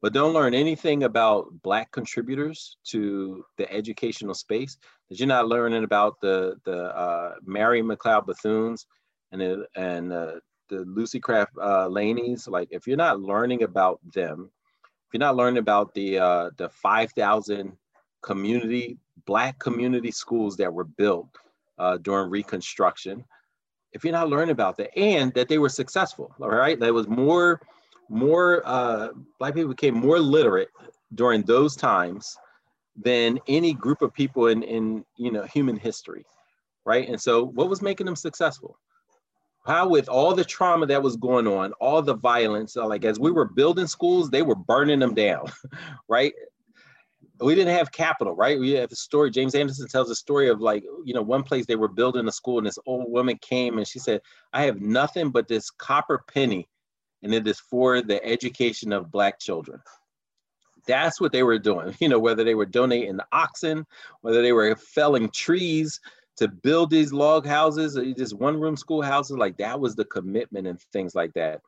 but don't learn anything about Black contributors to the educational space, that you're not learning about the, the uh, Mary McLeod Bethunes and the, and uh, the Lucy Craft uh, Laneys, like if you're not learning about them, if you're not learning about the, uh, the 5,000 community, Black community schools that were built uh, during Reconstruction, if you're not learning about that and that they were successful all right? That was more more uh, black people became more literate during those times than any group of people in in you know human history right? And so what was making them successful how with all the trauma that was going on all the violence uh, like as we were building schools they were burning them down right we didn't have capital, right? We have a story. James Anderson tells a story of like, you know, one place they were building a school, and this old woman came and she said, I have nothing but this copper penny, and it is for the education of Black children. That's what they were doing, you know, whether they were donating oxen, whether they were felling trees to build these log houses, just one room schoolhouses, like that was the commitment and things like that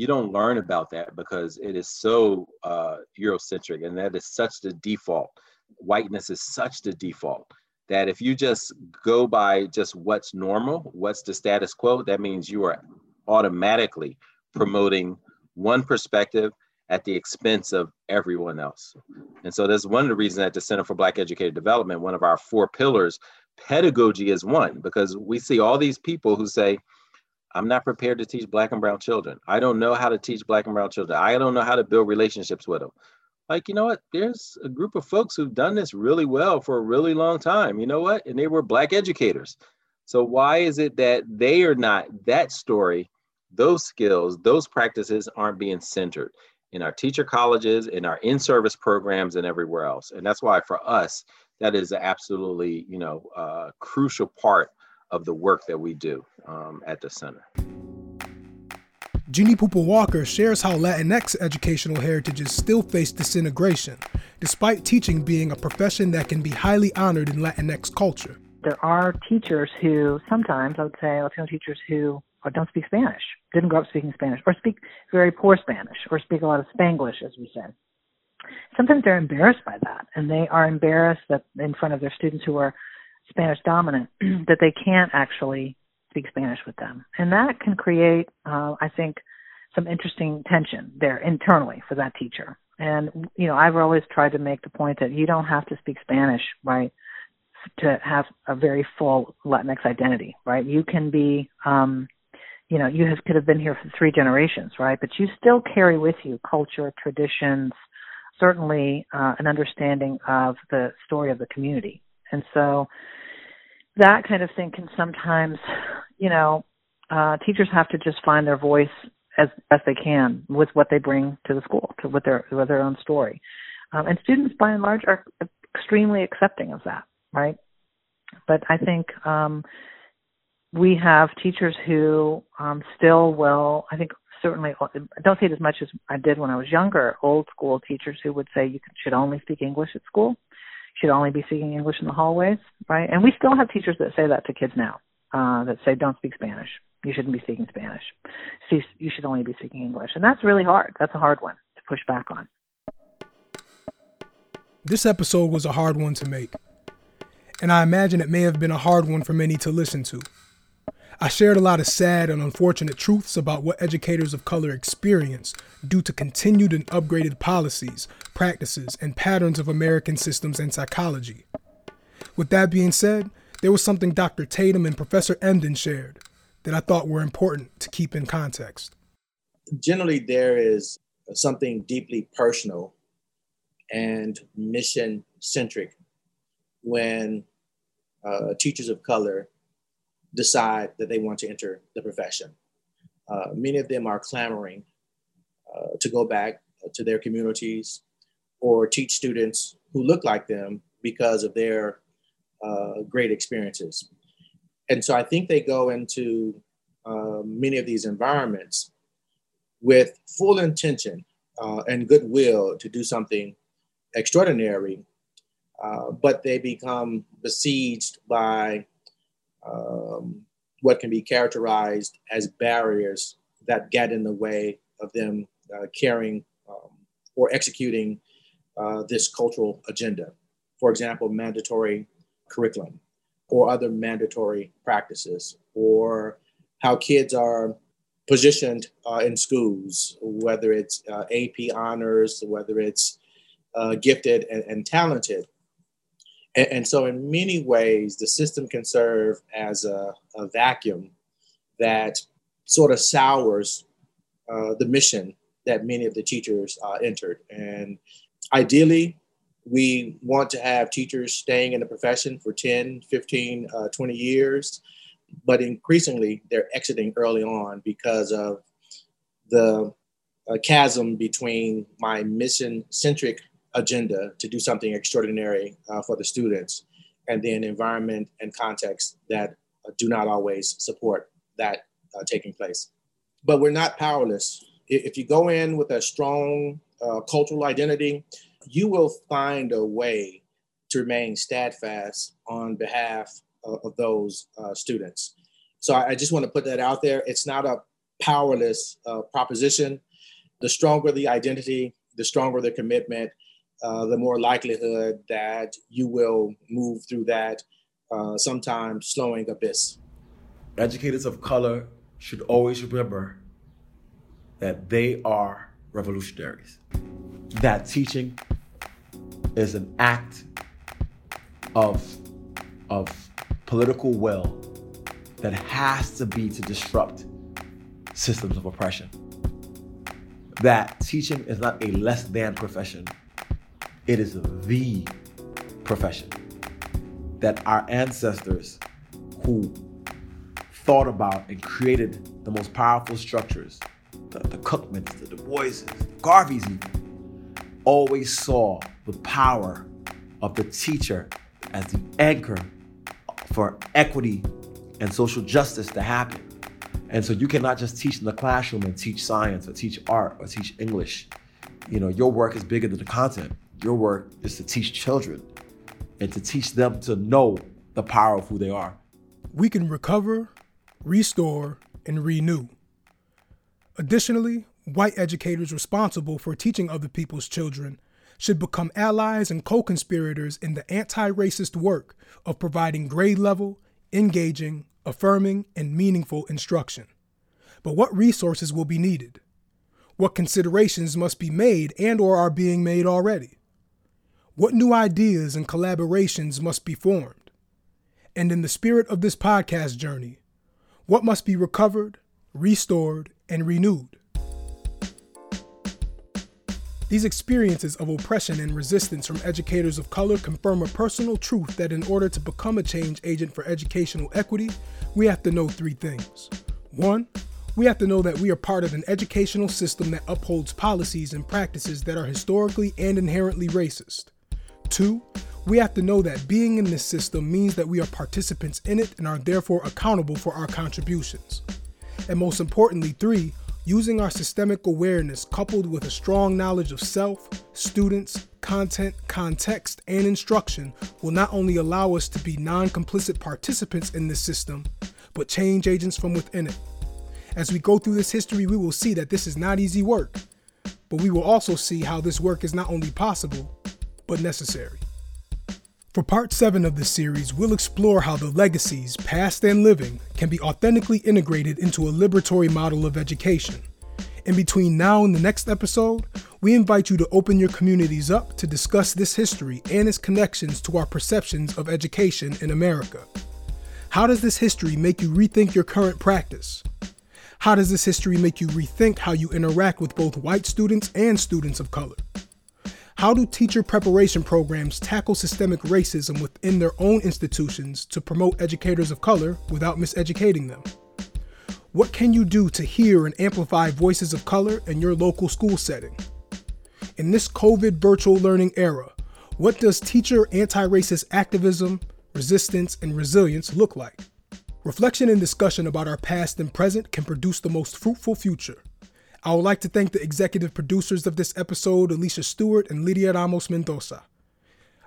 you don't learn about that because it is so uh, Eurocentric and that is such the default. Whiteness is such the default that if you just go by just what's normal, what's the status quo, that means you are automatically promoting one perspective at the expense of everyone else. And so that's one of the reasons at the Center for Black Educator Development, one of our four pillars, pedagogy is one, because we see all these people who say, I'm not prepared to teach black and brown children. I don't know how to teach black and brown children. I don't know how to build relationships with them. Like, you know what? There's a group of folks who've done this really well for a really long time. You know what? And they were black educators. So why is it that they are not that story, those skills, those practices aren't being centered in our teacher colleges, in our in-service programs, and everywhere else? And that's why for us, that is absolutely, you know, uh, crucial part of the work that we do um, at the center. Gini Pupo Walker shares how Latinx educational heritages still face disintegration, despite teaching being a profession that can be highly honored in Latinx culture. There are teachers who sometimes, I would say, Latino teachers who don't speak Spanish, didn't grow up speaking Spanish, or speak very poor Spanish, or speak a lot of Spanglish, as we say. Sometimes they're embarrassed by that, and they are embarrassed that in front of their students who are Spanish dominant that they can't actually speak Spanish with them, and that can create, uh, I think, some interesting tension there internally for that teacher. And you know, I've always tried to make the point that you don't have to speak Spanish, right, to have a very full Latinx identity, right? You can be, um, you know, you have, could have been here for three generations, right? But you still carry with you culture, traditions, certainly uh, an understanding of the story of the community. And so that kind of thing can sometimes, you know, uh, teachers have to just find their voice as best they can with what they bring to the school, to with their with their own story. Um, and students, by and large, are extremely accepting of that, right? But I think um, we have teachers who um, still will. I think certainly I don't see it as much as I did when I was younger. Old school teachers who would say you should only speak English at school should only be speaking English in the hallways, right? And we still have teachers that say that to kids now, uh, that say, don't speak Spanish. You shouldn't be speaking Spanish. You should only be speaking English. And that's really hard. That's a hard one to push back on. This episode was a hard one to make. And I imagine it may have been a hard one for many to listen to. I shared a lot of sad and unfortunate truths about what educators of color experience due to continued and upgraded policies, practices, and patterns of American systems and psychology. With that being said, there was something Dr. Tatum and Professor Emdin shared that I thought were important to keep in context. Generally, there is something deeply personal and mission centric when uh, teachers of color decide that they want to enter the profession. Uh, many of them are clamoring uh, to go back to their communities or teach students who look like them because of their uh, great experiences. And so I think they go into uh, many of these environments with full intention uh, and goodwill to do something extraordinary, uh, but they become besieged by um, what can be characterized as barriers that get in the way of them uh, carrying um, or executing uh, this cultural agenda. For example, mandatory curriculum or other mandatory practices, or how kids are positioned uh, in schools, whether it's uh, AP honors, whether it's uh, gifted and, and talented. And, and, so, in many ways, the system can serve as a, a vacuum that sort of sours uh, the mission that many of the teachers uh, entered. And ideally, we want to have teachers staying in the profession for 10, 15, uh, 20 years but increasingly they're exiting early on because of the uh, chasm between my mission centric agenda to do something extraordinary uh, for the students and then environment and context that uh, do not always support that uh, taking place. But we're not powerless. If you go in with a strong uh, cultural identity, you will find a way to remain steadfast on behalf of those uh, students. So I, I, just want to put that out there. It's not a powerless uh, proposition. The stronger the identity, the stronger the commitment, uh, the more likelihood that you will move through that uh, sometimes slowing abyss. Educators of color should always remember that they are revolutionaries. That teaching is an act of, of political will that has to be to disrupt systems of oppression. That teaching is not a less than profession, it is the profession. That our ancestors who thought about and created the most powerful structures, the, the Cookmans, the Du Boises, Garveys even, always saw the power of the teacher as the anchor for equity and social justice to happen. And so you cannot just teach in the classroom and teach science or teach art or teach English. You know, your work is bigger than the content. Your work is to teach children and to teach them to know the power of who they are. We can recover, restore, and renew. Additionally, white educators responsible for teaching other people's children should become allies and co conspirators in the anti racist work of providing grade level, engaging, affirming, and meaningful instruction. But what resources will be needed? What considerations must be made and or are being made already? What new ideas and collaborations must be formed? And in the spirit of this podcast journey, what must be recovered, restored, and renewed? These experiences of oppression and resistance from educators of color confirm a personal truth that in order to become a change agent for educational equity, we have to know three things. One, we have to know that we are part of an educational system that upholds policies and practices that are historically and inherently racist. Two, we have to know that being in this system means that we are participants in it and are therefore accountable for our contributions. And most importantly, three, Using our systemic awareness coupled with a strong knowledge of self, students, content, context, and instruction will not only allow us to be non complicit participants in this system, but change agents from within it. As we go through this history, we will see that this is not easy work, but we will also see how this work is not only possible, but necessary. For part 7 of this series, we'll explore how the legacies, past and living, can be authentically integrated into a liberatory model of education. In between now and the next episode, we invite you to open your communities up to discuss this history and its connections to our perceptions of education in America. How does this history make you rethink your current practice? How does this history make you rethink how you interact with both white students and students of color? How do teacher preparation programs tackle systemic racism within their own institutions to promote educators of color without miseducating them? What can you do to hear and amplify voices of color in your local school setting? In this COVID virtual learning era, what does teacher anti racist activism, resistance, and resilience look like? Reflection and discussion about our past and present can produce the most fruitful future. I would like to thank the executive producers of this episode, Alicia Stewart and Lydia Ramos Mendoza.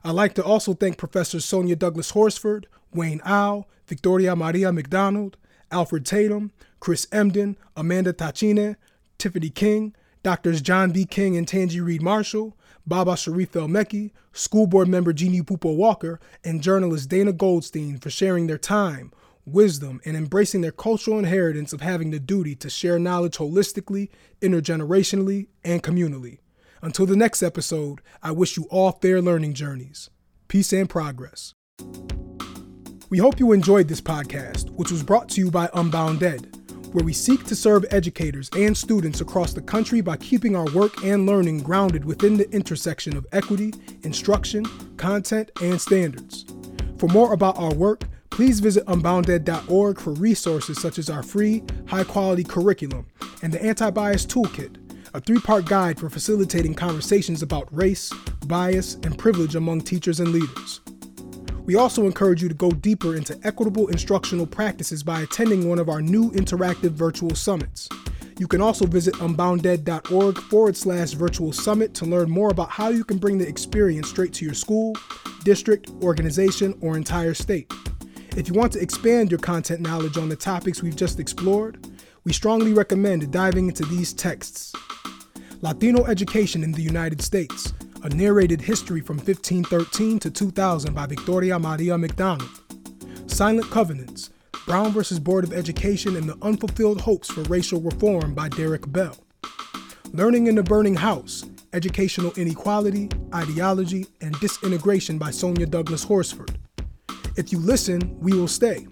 I'd like to also thank Professors Sonya Douglass Horsford, Wayne Au, Victoria Maria MacDonald, Alfred Tatum, Chris Emdin, Amanda Tachine, Tiffany King, Doctors John B. King and Tanji Reed Marshall, Baba Sharif El Mekki, school board member Gini Pupo Walker, and journalist Dana Goldstein for sharing their time, wisdom, and embracing their cultural inheritance of having the duty to share knowledge holistically, intergenerationally, and communally. Until the next episode, I wish you all fair learning journeys. Peace and progress. We hope you enjoyed this podcast, which was brought to you by Unbound Ed, where we seek to serve educators and students across the country by keeping our work and learning grounded within the intersection of equity, instruction, content, and standards. For more about our work, Please visit unbounded.org for resources such as our free, high quality curriculum and the Anti Bias Toolkit, a three part guide for facilitating conversations about race, bias, and privilege among teachers and leaders. We also encourage you to go deeper into equitable instructional practices by attending one of our new interactive virtual summits. You can also visit unbounded.org forward slash virtual summit to learn more about how you can bring the experience straight to your school, district, organization, or entire state. If you want to expand your content knowledge on the topics we've just explored, we strongly recommend diving into these texts Latino Education in the United States, a narrated history from 1513 to 2000 by Victoria Maria MacDonald. Silent Covenants, Brown versus Board of Education and the Unfulfilled Hopes for Racial Reform by Derrick Bell. Learning in the Burning House, Educational Inequality, Ideology, and Disintegration by Sonya Douglass Horsford. If you listen, we will stay.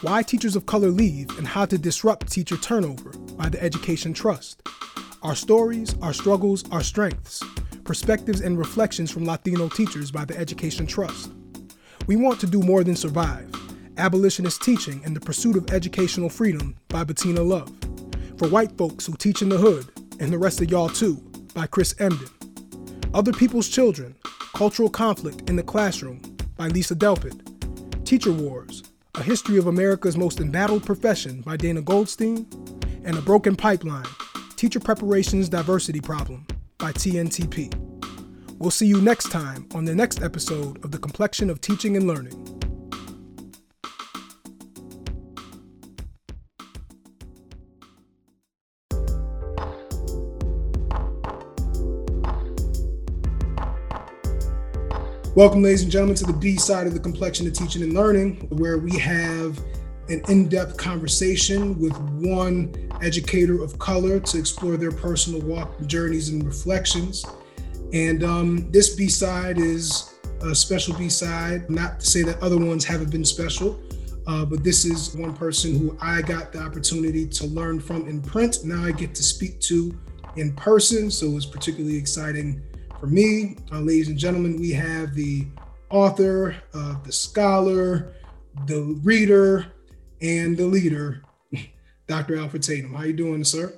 Why Teachers of Color Leave and How to Disrupt Teacher Turnover by the Education Trust. Our stories, our struggles, our strengths. Perspectives and reflections from Latino teachers by the Education Trust. We want to do more than survive. Abolitionist Teaching and the Pursuit of Educational Freedom by Bettina Love. For White Folks Who Teach in the Hood, and the Rest of Y'all Too by Chris Emdin. Other People's Children, Cultural Conflict in the Classroom by Lisa Delpit. Teacher Wars A History of America's Most Embattled Profession by Dana Goldstein, and A Broken Pipeline Teacher Preparation's Diversity Problem by TNTP. We'll see you next time on the next episode of The Complexion of Teaching and Learning. Welcome, ladies and gentlemen, to the B side of the complexion of teaching and learning, where we have an in depth conversation with one educator of color to explore their personal walk, journeys, and reflections. And um, this B side is a special B side, not to say that other ones haven't been special. Uh, but this is one person who I got the opportunity to learn from in print. Now I get to speak to in person. So it's particularly exciting for me, uh, ladies and gentlemen, we have the author, uh, the scholar, the reader, and the leader, Dr. Alfred Tatum. How you doing, sir?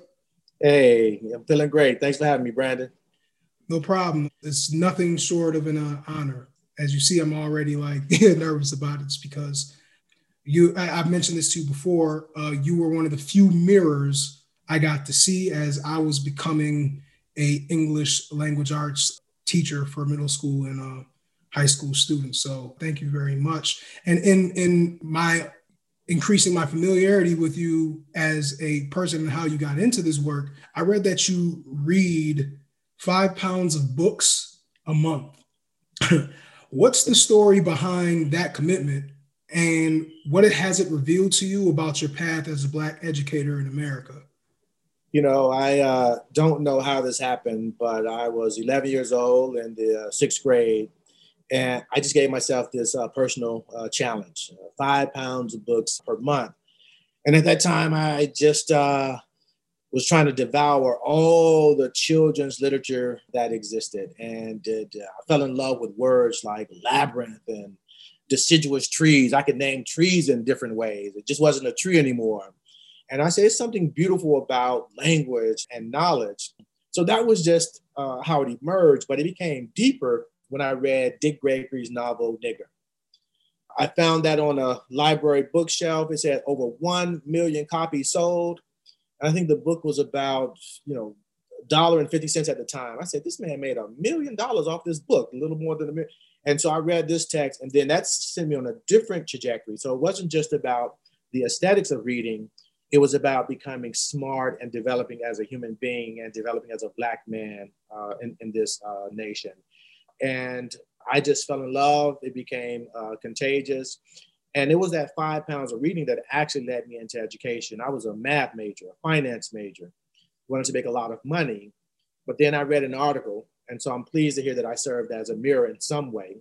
Hey, I'm feeling great. Thanks for having me, Brandon. No problem. It's nothing short of an uh, honor. As you see, I'm already like nervous about it because you. I, have mentioned this to you before. Uh, you were one of the few mirrors I got to see as I was becoming a English language arts teacher for middle school and uh, high school students. So thank you very much. And in in my increasing my familiarity with you as a person and how you got into this work, I read that you read five pounds of books a month. What's the story behind that commitment? And what it has it revealed to you about your path as a Black educator in America? You know, I uh, don't know how this happened, but I was 11 years old in the uh, sixth grade, and I just gave myself this uh, personal uh, challenge: uh, five pounds of books per month. And at that time, I just uh, was trying to devour all the children's literature that existed and uh, fell in love with words like labyrinth and deciduous trees. I could name trees in different ways. It just wasn't a tree anymore. And I say it's something beautiful about language and knowledge. So that was just uh, how it emerged, but it became deeper when I read Dick Gregory's novel, Nigger. I found that on a library bookshelf. It said over 1 million copies sold. I think the book was about, you know, dollar and 50 cents at the time. I said, this man made a million dollars off this book, a little more than a million. And so I read this text, and then that sent me on a different trajectory. So it wasn't just about the aesthetics of reading, it was about becoming smart and developing as a human being and developing as a Black man uh, in, in this uh, nation. And I just fell in love. It became uh, contagious. And it was that five pounds of reading that actually led me into education. I was a math major, a finance major, wanted to make a lot of money. But then I read an article, and so I'm pleased to hear that I served as a mirror in some way.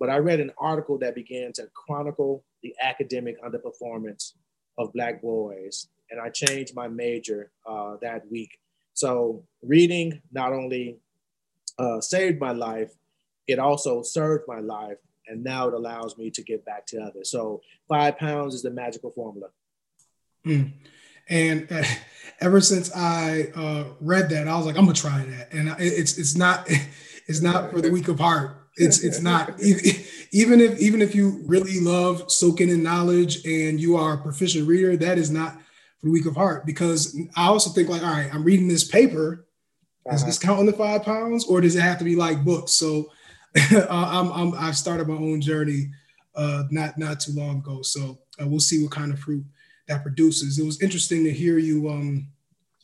But I read an article that began to chronicle the academic underperformance of Black boys, and I changed my major uh, that week. So reading not only uh, saved my life, it also served my life and now it allows me to give back to others. So five pounds is the magical formula. Mm. And uh, ever since I uh, read that, I was like, I'm gonna try that. And it's it's not it's not for the weak of heart. It's it's not even if even if you really love soaking in knowledge and you are a proficient reader, that is not for the weak of heart. Because I also think like, all right, I'm reading this paper. Is uh-huh. this counting the five pounds, or does it have to be like books? So I'm, I'm I've started my own journey uh, not not too long ago. So uh, we'll see what kind of fruit that produces. It was interesting to hear you um,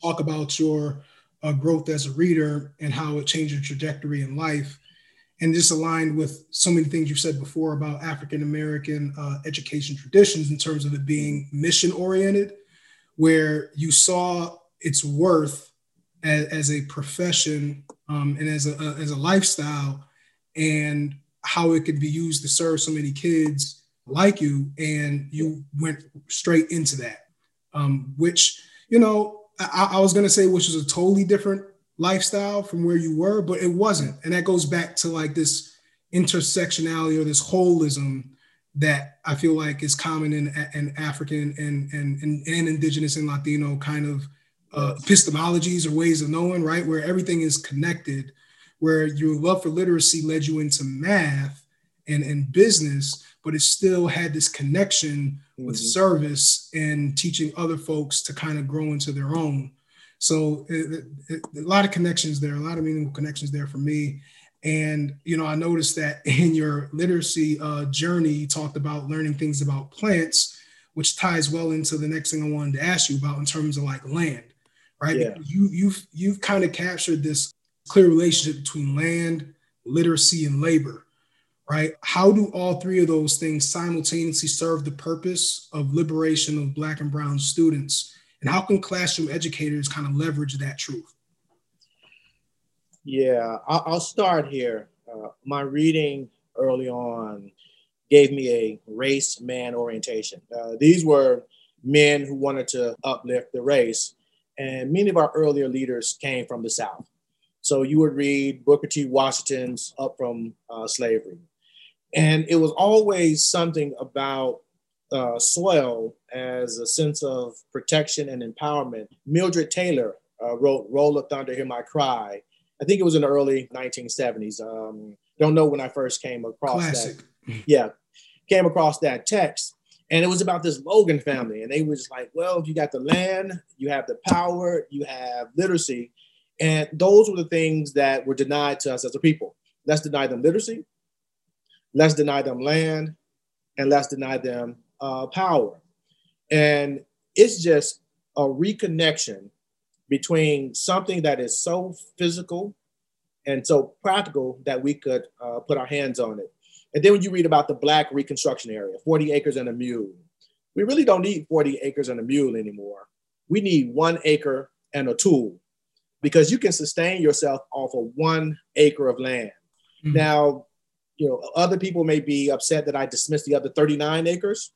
talk about your uh, growth as a reader and how it changed your trajectory in life, and just aligned with so many things you said before about African American uh, education traditions in terms of it being mission oriented, where you saw its worth as, as a profession um, and as a, as a lifestyle and how it could be used to serve so many kids like you and you went straight into that. Um, which you know I, I was going to say which is a totally different lifestyle from where you were but it wasn't and that goes back to like this intersectionality or this holism that I feel like is common in, in African and, and, and, and indigenous and Latino kind of uh, epistemologies or ways of knowing, right? Where everything is connected where your love for literacy led you into math and, and business, but it still had this connection mm-hmm. with service and teaching other folks to kind of grow into their own. So it, it, a lot of connections there, a lot of meaningful connections there for me. And you know, I noticed that in your literacy uh, journey, you talked about learning things about plants, which ties well into the next thing I wanted to ask you about in terms of like land, right? Yeah. You you've you've kind of captured this clear relationship between land, literacy, and labor, right? How do all three of those things simultaneously serve the purpose of liberation of Black and Brown students? And how can classroom educators kind of leverage that truth? Yeah, I'll start here. Uh, my reading early on gave me a race man orientation. Uh, these were men who wanted to uplift the race, and many of our earlier leaders came from the South. So you would read Booker T. Washington's Up from uh, Slavery. And it was always something about uh, soil as a sense of protection and empowerment. Mildred Taylor uh, wrote Roll of Thunder, Hear My Cry. I think it was in the early 1970s. Um, don't know when I first came across Classic. that. Yeah, came across that text. And it was about this Logan family. And they were just like, well, if you got the land, you have the power, you have literacy, and those were the things that were denied to us as a people. Let's deny them literacy, let's deny them land, and let's deny them uh, power. And it's just a reconnection between something that is so physical and so practical that we could uh, put our hands on it. And then when you read about the Black Reconstruction area, 40 acres and a mule, we really don't need 40 acres and a mule anymore. We need one acre and a tool because you can sustain yourself off of one acre of land. Mm-hmm. Now, you know, other people may be upset that I dismissed the other 39 acres,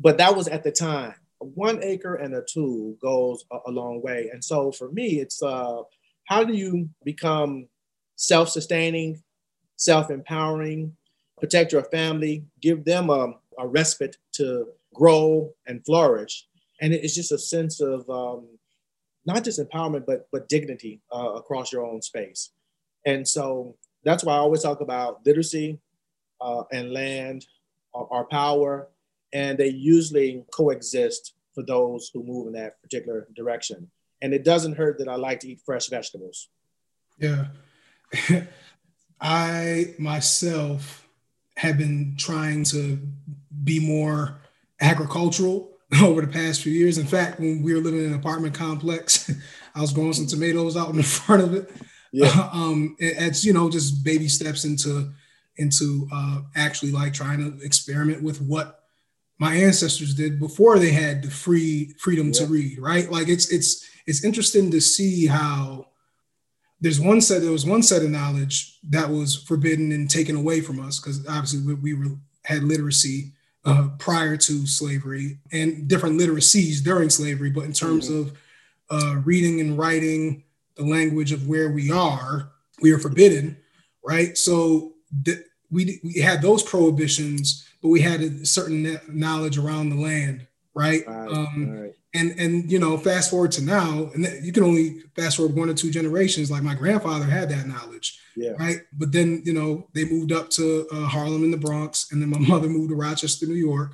but that was at the time. one acre and a tool goes a, a long way. And so for me, it's uh, how do you become self-sustaining, self-empowering, protect your family, give them a, a respite to grow and flourish. And it's just a sense of um, not just empowerment, but but dignity uh, across your own space. And so that's why I always talk about literacy uh, and land our power, and they usually coexist for those who move in that particular direction. And it doesn't hurt that I like to eat fresh vegetables. Yeah. I myself have been trying to be more agricultural over the past few years. In fact, when we were living in an apartment complex, I was growing some tomatoes out in the front of it. Yeah. um, it's you know just baby steps into into uh, actually like trying to experiment with what my ancestors did before they had the free freedom yeah. to read. Right? Like it's it's it's interesting to see how there's one set there was one set of knowledge that was forbidden and taken away from us because obviously we, we were, had literacy uh, prior to slavery and different literacies during slavery but in terms mm-hmm. of uh, reading and writing the language of where we are we are forbidden right so th- we, we had those prohibitions but we had a certain knowledge around the land right, right, um, right. and and you know fast forward to now and you can only fast forward one or two generations like my grandfather had that knowledge yeah. right? But then you know they moved up to uh, harlem in the bronx and then my mother moved to rochester new york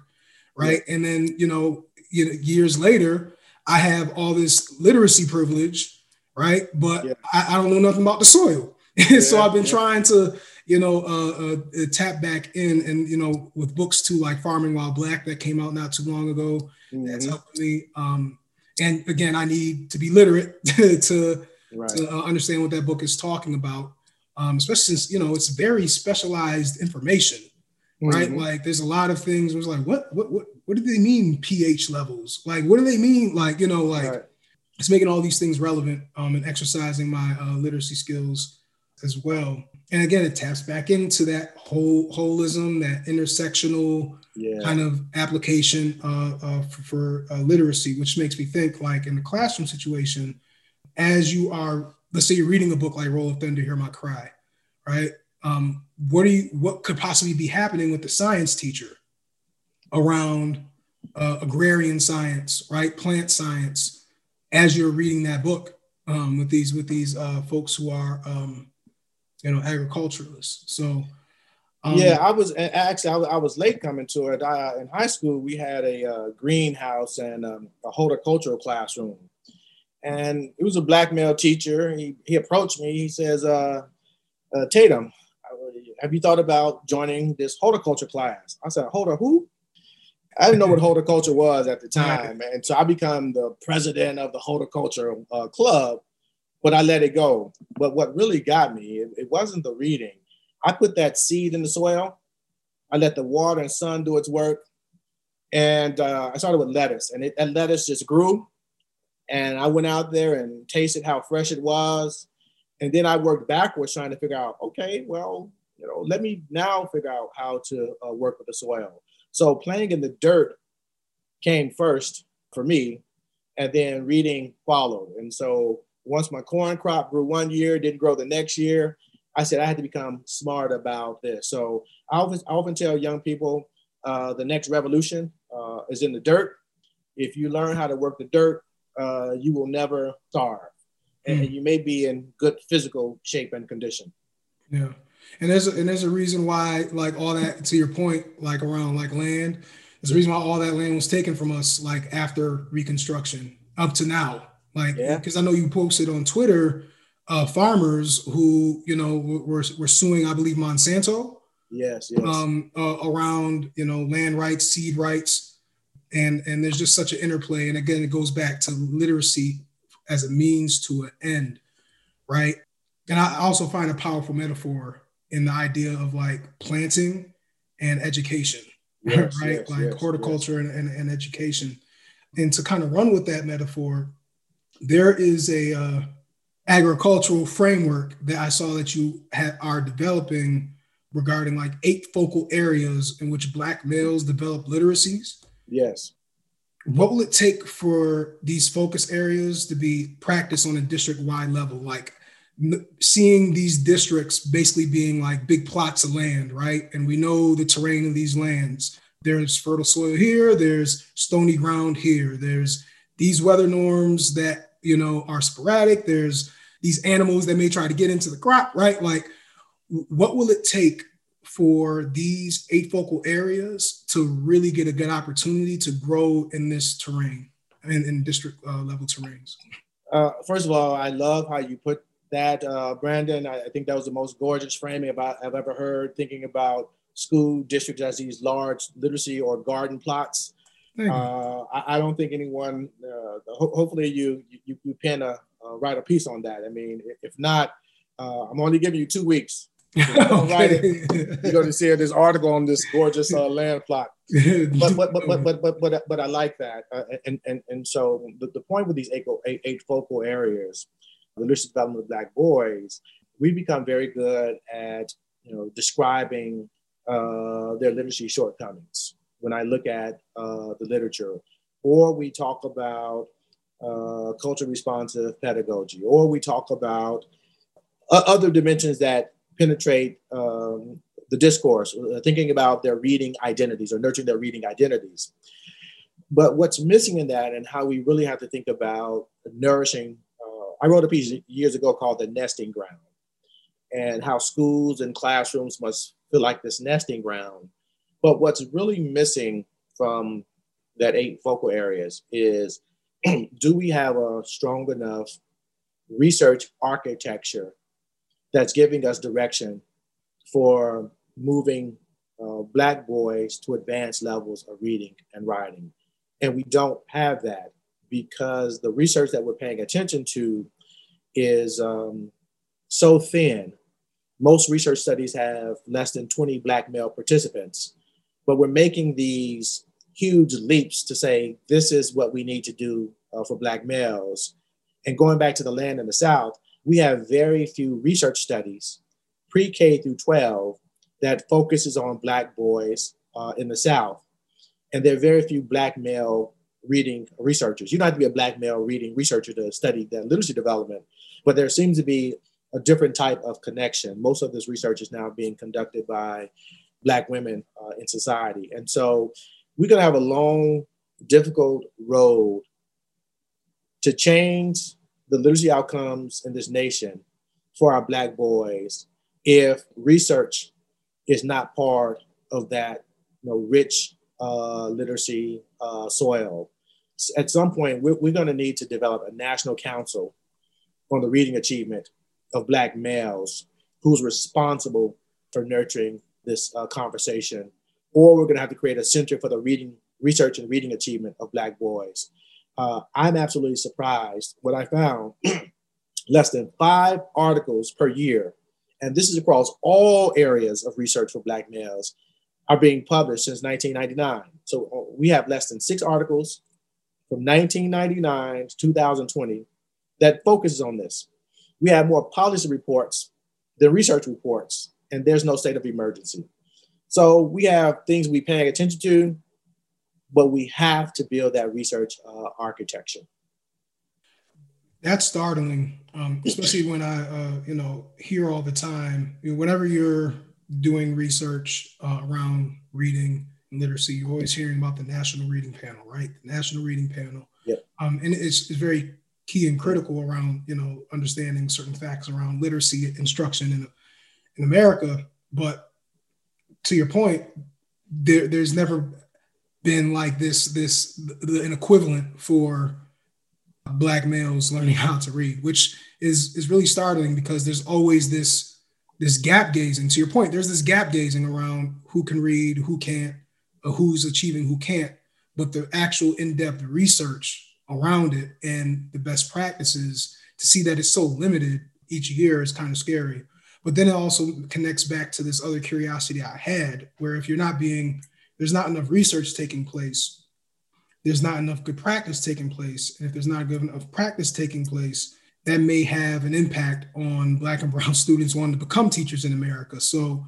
right? Yeah. and then you know, you know years later i have all this literacy privilege right? But yeah. I, I, don't know nothing about the soil. So i've been trying to you know uh, uh, tap back in and you know with books too like farming while black that came out not too long ago mm-hmm. that's helping me. Um, and again, I need to be literate to, right. to uh, understand what that book is talking about, um, especially since you know it's very specialized information, mm-hmm. right? Like there's a lot of things. It was like, what, what, what, what do they mean pH levels? Like, what do they mean? Like, you know, like right. it's making all these things relevant um, and exercising my uh, literacy skills as well. And again, it taps back into that whole holism, that intersectional yeah. kind of application uh, uh, for, for uh, literacy, which makes me think like in the classroom situation, as you are, let's say you're reading a book like Roll of Thunder, Hear My Cry, right? Um, what do you, what could possibly be happening with the science teacher around uh, agrarian science, right? Plant science, as you're reading that book um, with these with these uh, folks who are, um, you know, agriculturalists. So um, yeah, I was actually I, was late coming to it. I, in high school, we had a uh, greenhouse and um, a horticultural classroom, and it was a black male teacher. He he approached me. He says, uh, uh, "Tatum, have you thought about joining this horticulture class?" I said, "Hold who?" I didn't know what horticulture was at the time, and so I become the president of the horticulture uh, club, but I let it go. But what really got me, it, it wasn't the reading I put that seed in the soil. I let the water and sun do its work. And uh, I started with lettuce, and it, that lettuce just grew. And I went out there and tasted how fresh it was. And then I worked backwards trying to figure out, okay, well, you know, let me now figure out how to uh, work with the soil. So playing in the dirt came first for me, and then reading followed. And so once my corn crop grew one year, didn't grow the next year, I said I had to become smart about this. So I often, I often tell young people uh, the next revolution uh, is in the dirt. If you learn how to work the dirt, uh, you will never starve, and mm. you may be in good physical shape and condition. Yeah, and there's a, and there's a reason why, like all that, to your point, like around like land, there's a reason why all that land was taken from us, like after Reconstruction up to now, like because yeah. I know you posted on Twitter uh, farmers who you know were, were suing, I believe, Monsanto. Yes, yes. Um, uh, around you know land rights, seed rights, and and there's just such an interplay. And again, it goes back to literacy as a means to an end, right? And I also find a powerful metaphor in the idea of like planting and education, yes, right? Yes, like yes, horticulture and, and, and, education. And to kind of run with that metaphor, there is a uh, agricultural framework that I saw that you are developing regarding like eight focal areas in which Black males develop literacies. Yes. what will it take for these focus areas to be practiced on a district wide level? Like seeing these districts basically being like big plots of land, right? And we know the terrain of these lands. There's fertile soil here, there's stony ground here, there's these weather norms that, you know, are sporadic, there's these animals that may try to get into the crop, right? Like, what will it take for these eight focal areas to really get a good opportunity to grow in this terrain and in district uh, level terrains? Uh, first of all, I love how you put that, uh, Brandon. I, I, think that was the most gorgeous framing about I've ever heard. Thinking about school districts as these large literacy or garden plots. Uh, I, I, don't think anyone. Uh, ho- hopefully, you you, you pen a write a piece on that. I mean, if not, uh, I'm only giving you two weeks okay. You're going to see this article on this gorgeous uh, land plot. but, but, but, but, but, but, but, but I like that. Uh, and, and, and so the, the point with these eight, eight, eight focal areas, the leadership development of Black boys, we become very good at you know describing uh, their literacy shortcomings. When I look at uh, the literature, or we talk about uh, culture responsive pedagogy, or we talk about uh, other dimensions that penetrate um, the discourse, uh, thinking about their reading identities or nurturing their reading identities. But what's missing in that, and how we really have to think about nourishing, uh, I wrote a piece years ago called The Nesting Ground, and how schools and classrooms must feel like this nesting ground. But what's really missing from that eight focal areas is do we have a strong enough research architecture that's giving us direction for moving uh, Black boys to advanced levels of reading and writing. And we don't have that because the research that we're paying attention to is um, so thin. Most research studies have less than 20 Black male participants, but we're making these huge leaps to say this is what we need to do uh, for Black males. And going back to the land in the South, we have very few research studies, pre-K through 12, that focuses on Black boys uh, in the South. And there are very few Black male reading researchers. You don't have to be a Black male reading researcher to study that literacy development, but there seems to be a different type of connection. Most of this research is now being conducted by Black women uh, in society. And so we're going to have a long, difficult road to change the literacy outcomes in this nation for our Black boys if research is not part of that you know, rich uh, literacy uh, soil. At some point, we're, we're going to need to develop a national council on the reading achievement of Black males who's responsible for nurturing this uh, conversation. Or we're going to have to create a center for the reading research and reading achievement of Black boys uh, I'm absolutely surprised what I found less than five articles per year, and this is across all areas of research for Black males, are being published since 1999. So uh, we have less than six articles from 1999 to 2020 that focuses on this. We have more policy reports than research reports, and there's no state of emergency. So we have things we paying attention to, but we have to build that research uh, architecture. That's startling, um, especially when I, uh, you know, hear all the time. You know, whenever you're doing research uh, around reading and literacy, you're always hearing about the National Reading Panel, right? The National Reading Panel. Yep. Um, and it's, it's very key and critical around, you know, understanding certain facts around literacy instruction in, in America. But to your point, there, there's never been like this this the, an equivalent for black males learning how to read which is is really startling because there's always this this gap gazing to your point there's this gap gazing around who can read who can't who's achieving who can't but the actual in-depth research around it and the best practices to see that it's so limited each year is kind of scary but then it also connects back to this other curiosity i had where if you're not being there's not enough research taking place. There's not enough good practice taking place. And if there's not good enough practice taking place, that may have an impact on Black and Brown students wanting to become teachers in America. So,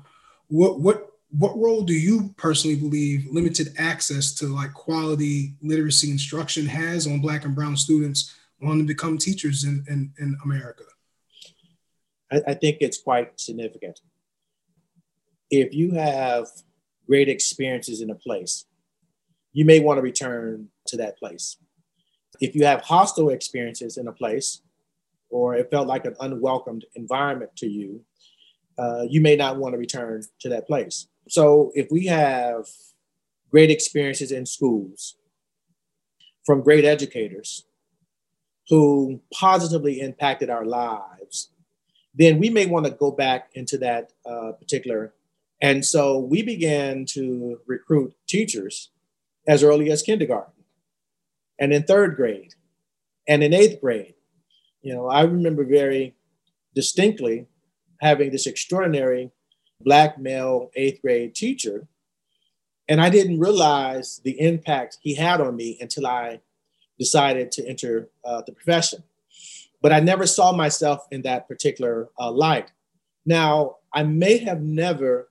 what what what role do you personally believe limited access to like quality literacy instruction has on black and brown students wanting to become teachers in, in, in America? I, I think it's quite significant. If you have great experiences in a place, you may want to return to that place. If you have hostile experiences in a place, or it felt like an unwelcomed environment to you, uh, you may not want to return to that place. So if we have great experiences in schools from great educators who positively impacted our lives, then we may want to go back into that uh, particular. And so we began to recruit teachers as early as kindergarten and in third grade and in eighth grade. You know, I remember very distinctly having this extraordinary black male eighth grade teacher. And I didn't realize the impact he had on me until I decided to enter uh, the profession. But I never saw myself in that particular uh, light. Now, I may have never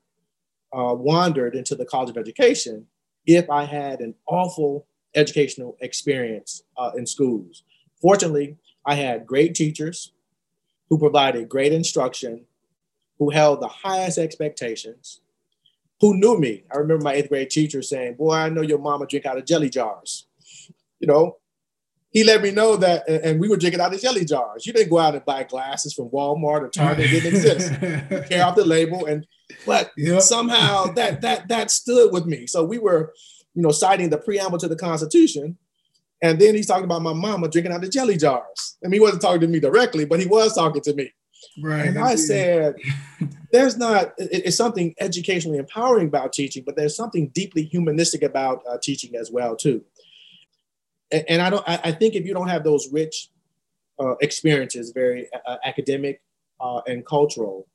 uh, wandered into the College of Education if I had an awful educational experience uh, in schools. Fortunately, I had great teachers who provided great instruction who held the highest expectations, who knew me. I remember my eighth grade teacher saying, Boy, I know your mama drink out of jelly jars. You know, he let me know that, and we were drinking out of jelly jars. You didn't go out and buy glasses from Walmart or Target; it didn't exist. You tear off the label, and but yep. somehow that that that stood with me. So we were, you know, citing the preamble to the Constitution, and then he's talking about my mama drinking out of jelly jars. I mean, he wasn't talking to me directly, but he was talking to me. Right. And I said, there's not, it's something educationally empowering about teaching, but there's something deeply humanistic about uh, teaching as well, too. And, and I don't, I, think if you don't have those rich uh, experiences, very uh, academic uh, and cultural,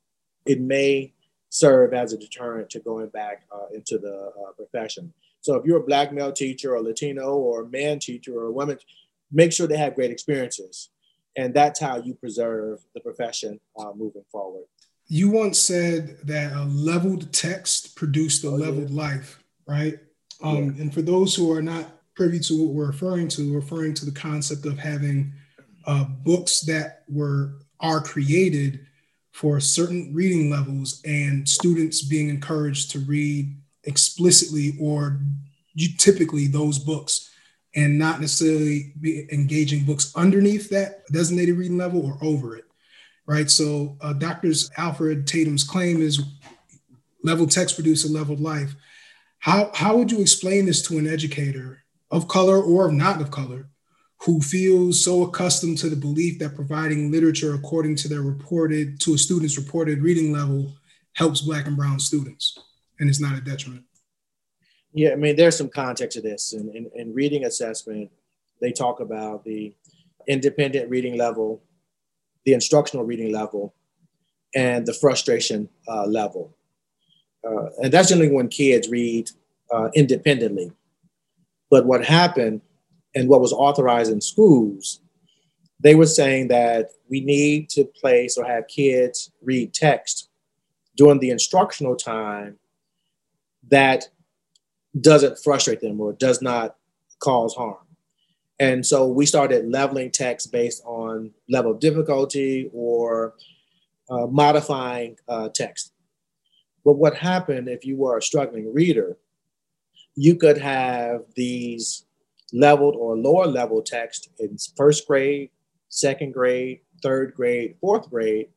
it may serve as a deterrent to going back uh, into the uh, profession. So if you're a black male teacher or Latino or a man teacher or a woman, make sure they have great experiences and that's how you preserve the profession uh, moving forward. You once said that a leveled text produced a oh, leveled yeah. life, right? Um, yeah. And for those who are not privy to what we're referring to, referring to the concept of having uh, books that were are created for certain reading levels and students being encouraged to read explicitly or typically those books and not necessarily be engaging books underneath that designated reading level or over it, right? So, uh, Doctor's Alfred Tatum's claim is level text produce a leveled life. How, how would you explain this to an educator of color or not of color who feels so accustomed to the belief that providing literature according to their reported, to a student's reported reading level helps Black and Brown students and it's not a detriment? Yeah, I mean, there's some context to this. In, in, in reading assessment, they talk about the independent reading level, the instructional reading level, and the frustration uh, level. Uh, and that's generally when kids read uh, independently. But what happened and what was authorized in schools, they were saying that we need to place or have kids read text during the instructional time that doesn't frustrate them or does not cause harm. And so we started leveling text based on level of difficulty or uh, modifying uh, text. But what happened if you were a struggling reader, you could have these leveled or lower level text in first grade, second grade, third grade, fourth grade,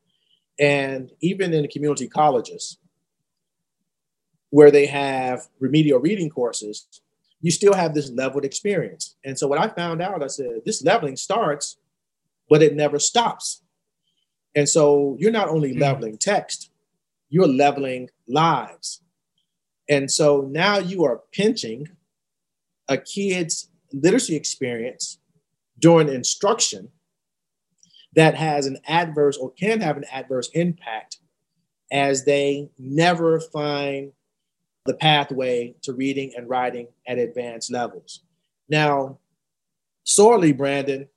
and even in the community colleges where they have remedial reading courses, you still have this leveled experience. And so what I found out, I said, this leveling starts, but it never stops. And so you're not only mm-hmm. leveling text, you're leveling lives. And so now you are pinching a kid's literacy experience during instruction that has an adverse or can have an adverse impact as they never find the pathway to reading and writing at advanced levels. Now, sorely, Brandon,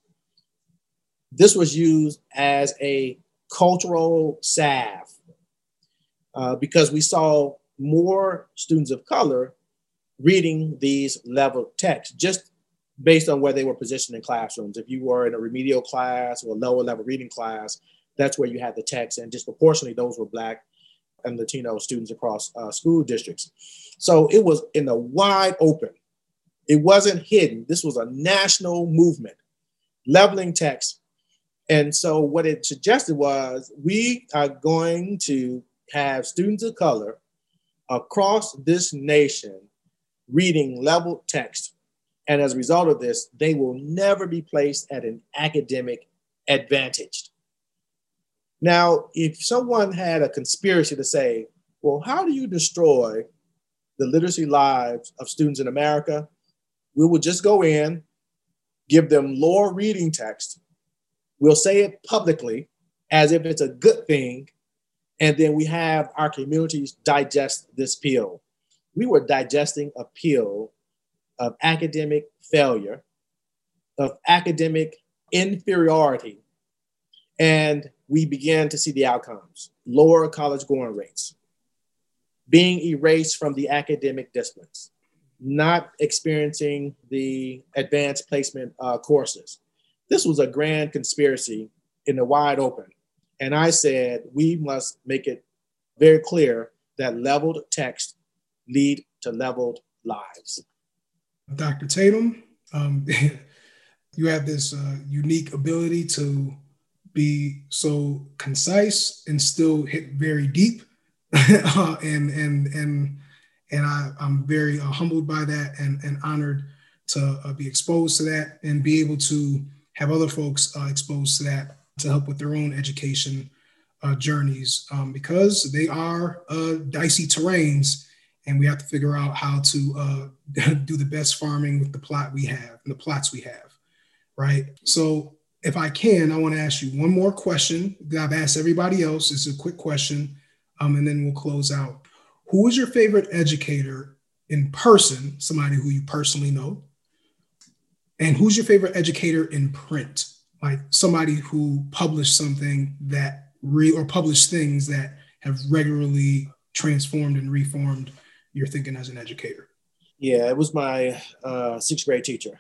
this was used as a cultural salve uh, because we saw more students of color reading these level texts just based on where they were positioned in classrooms. If you were in a remedial class or lower level reading class, that's where you had the text, and disproportionately those were Black and Latino students across uh, school districts. So it was in the wide open. It wasn't hidden. This was a national movement, leveling text. And so what it suggested was we are going to have students of color across this nation reading level text. And as a result of this, they will never be placed at an academic advantage. Now, if someone had a conspiracy to say, well, how do you destroy the literacy lives of students in America? We will just go in, give them lower reading text. We'll say it publicly as if it's a good thing. And then we have our communities digest this pill. We were digesting a pill of academic failure, of academic inferiority. And we began to see the outcomes lower college going rates, being erased from the academic disciplines, not experiencing the advanced placement uh, courses. This was a grand conspiracy in the wide open. And I said, we must make it very clear that leveled text lead to leveled lives. Dr. Tatum, um, you have this uh, unique ability to be so concise and still hit very deep. uh, and and and and I, I'm very uh, humbled by that and, and honored to uh, be exposed to that and be able to have other folks uh, exposed to that to help with their own education uh, journeys um, because they are uh, dicey terrains and we have to figure out how to do the best farming with the plot we have and the plots we have, right? So if I can, I want to ask you one more question that I've asked everybody else. It's a quick question, um, and then we'll close out. Who is your favorite educator in person, somebody who you personally know? And who's your favorite educator in print? Like somebody who published something that re or published things that have regularly transformed and reformed your thinking as an educator. Yeah, it was my uh, sixth grade teacher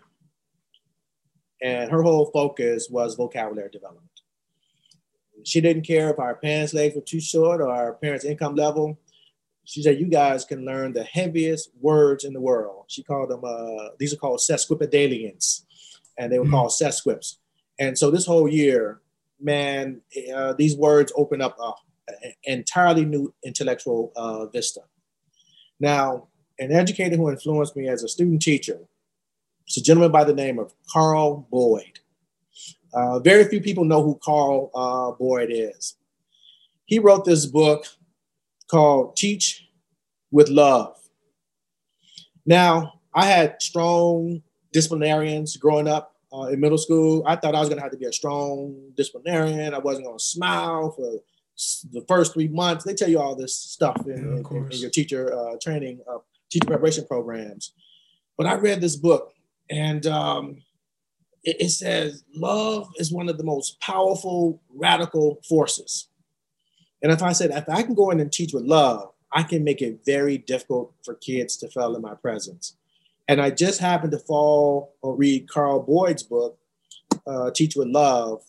and her whole focus was vocabulary development. She didn't care if our parents' legs were too short or our parents' income level. She said, "You guys can learn the heaviest words in the world." She called them; uh, these are called sesquipedalians, and they were mm-hmm. called sesquips. And so this whole year, man, uh, these words open up an entirely new intellectual uh, vista. Now, an educator who influenced me as a student teacher it's a gentleman by the name of Carl Boyd. Uh, very few people know who Carl uh, Boyd is. He wrote this book called Teach with Love. Now, I had strong disciplinarians growing up uh, in middle school. I thought I was going to have to be a strong disciplinarian. I wasn't going to smile for the first three months. They tell you all this stuff in, yeah, in, in your teacher uh, training, uh, teacher preparation programs. But I read this book and um, it, it says love is one of the most powerful, radical forces. And if I said, if I can go in and teach with love, I can make it very difficult for kids to fail in my presence. And I just happened to fall or read Carl Boyd's book, uh, Teach with Love,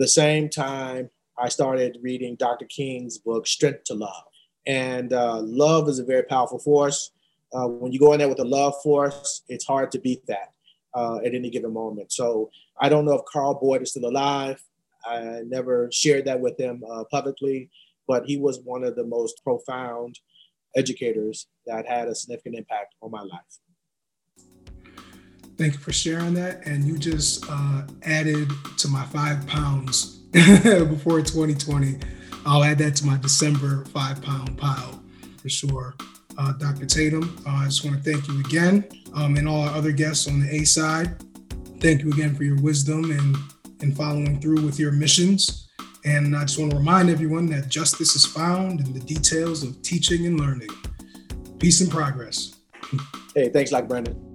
the same time I started reading Dr. King's book, Strength to Love. And uh, love is a very powerful force. Uh, when you go in there with a love force, it's hard to beat that uh, at any given moment. So I don't know if Carl Boyd is still alive. I never shared that with him uh, publicly, but he was one of the most profound educators that had a significant impact on my life. Thank you for sharing that. And you just uh, added to my five pounds before 2020. I'll add that to my December five pound pile for sure uh, Dr. Tatum. Uh, I just want to thank you again um, and all our other guests on the A side. Thank you again for your wisdom and, and following through with your missions. And I just want to remind everyone that justice is found in the details of teaching and learning. Peace and progress. Hey, thanks, like Brandon.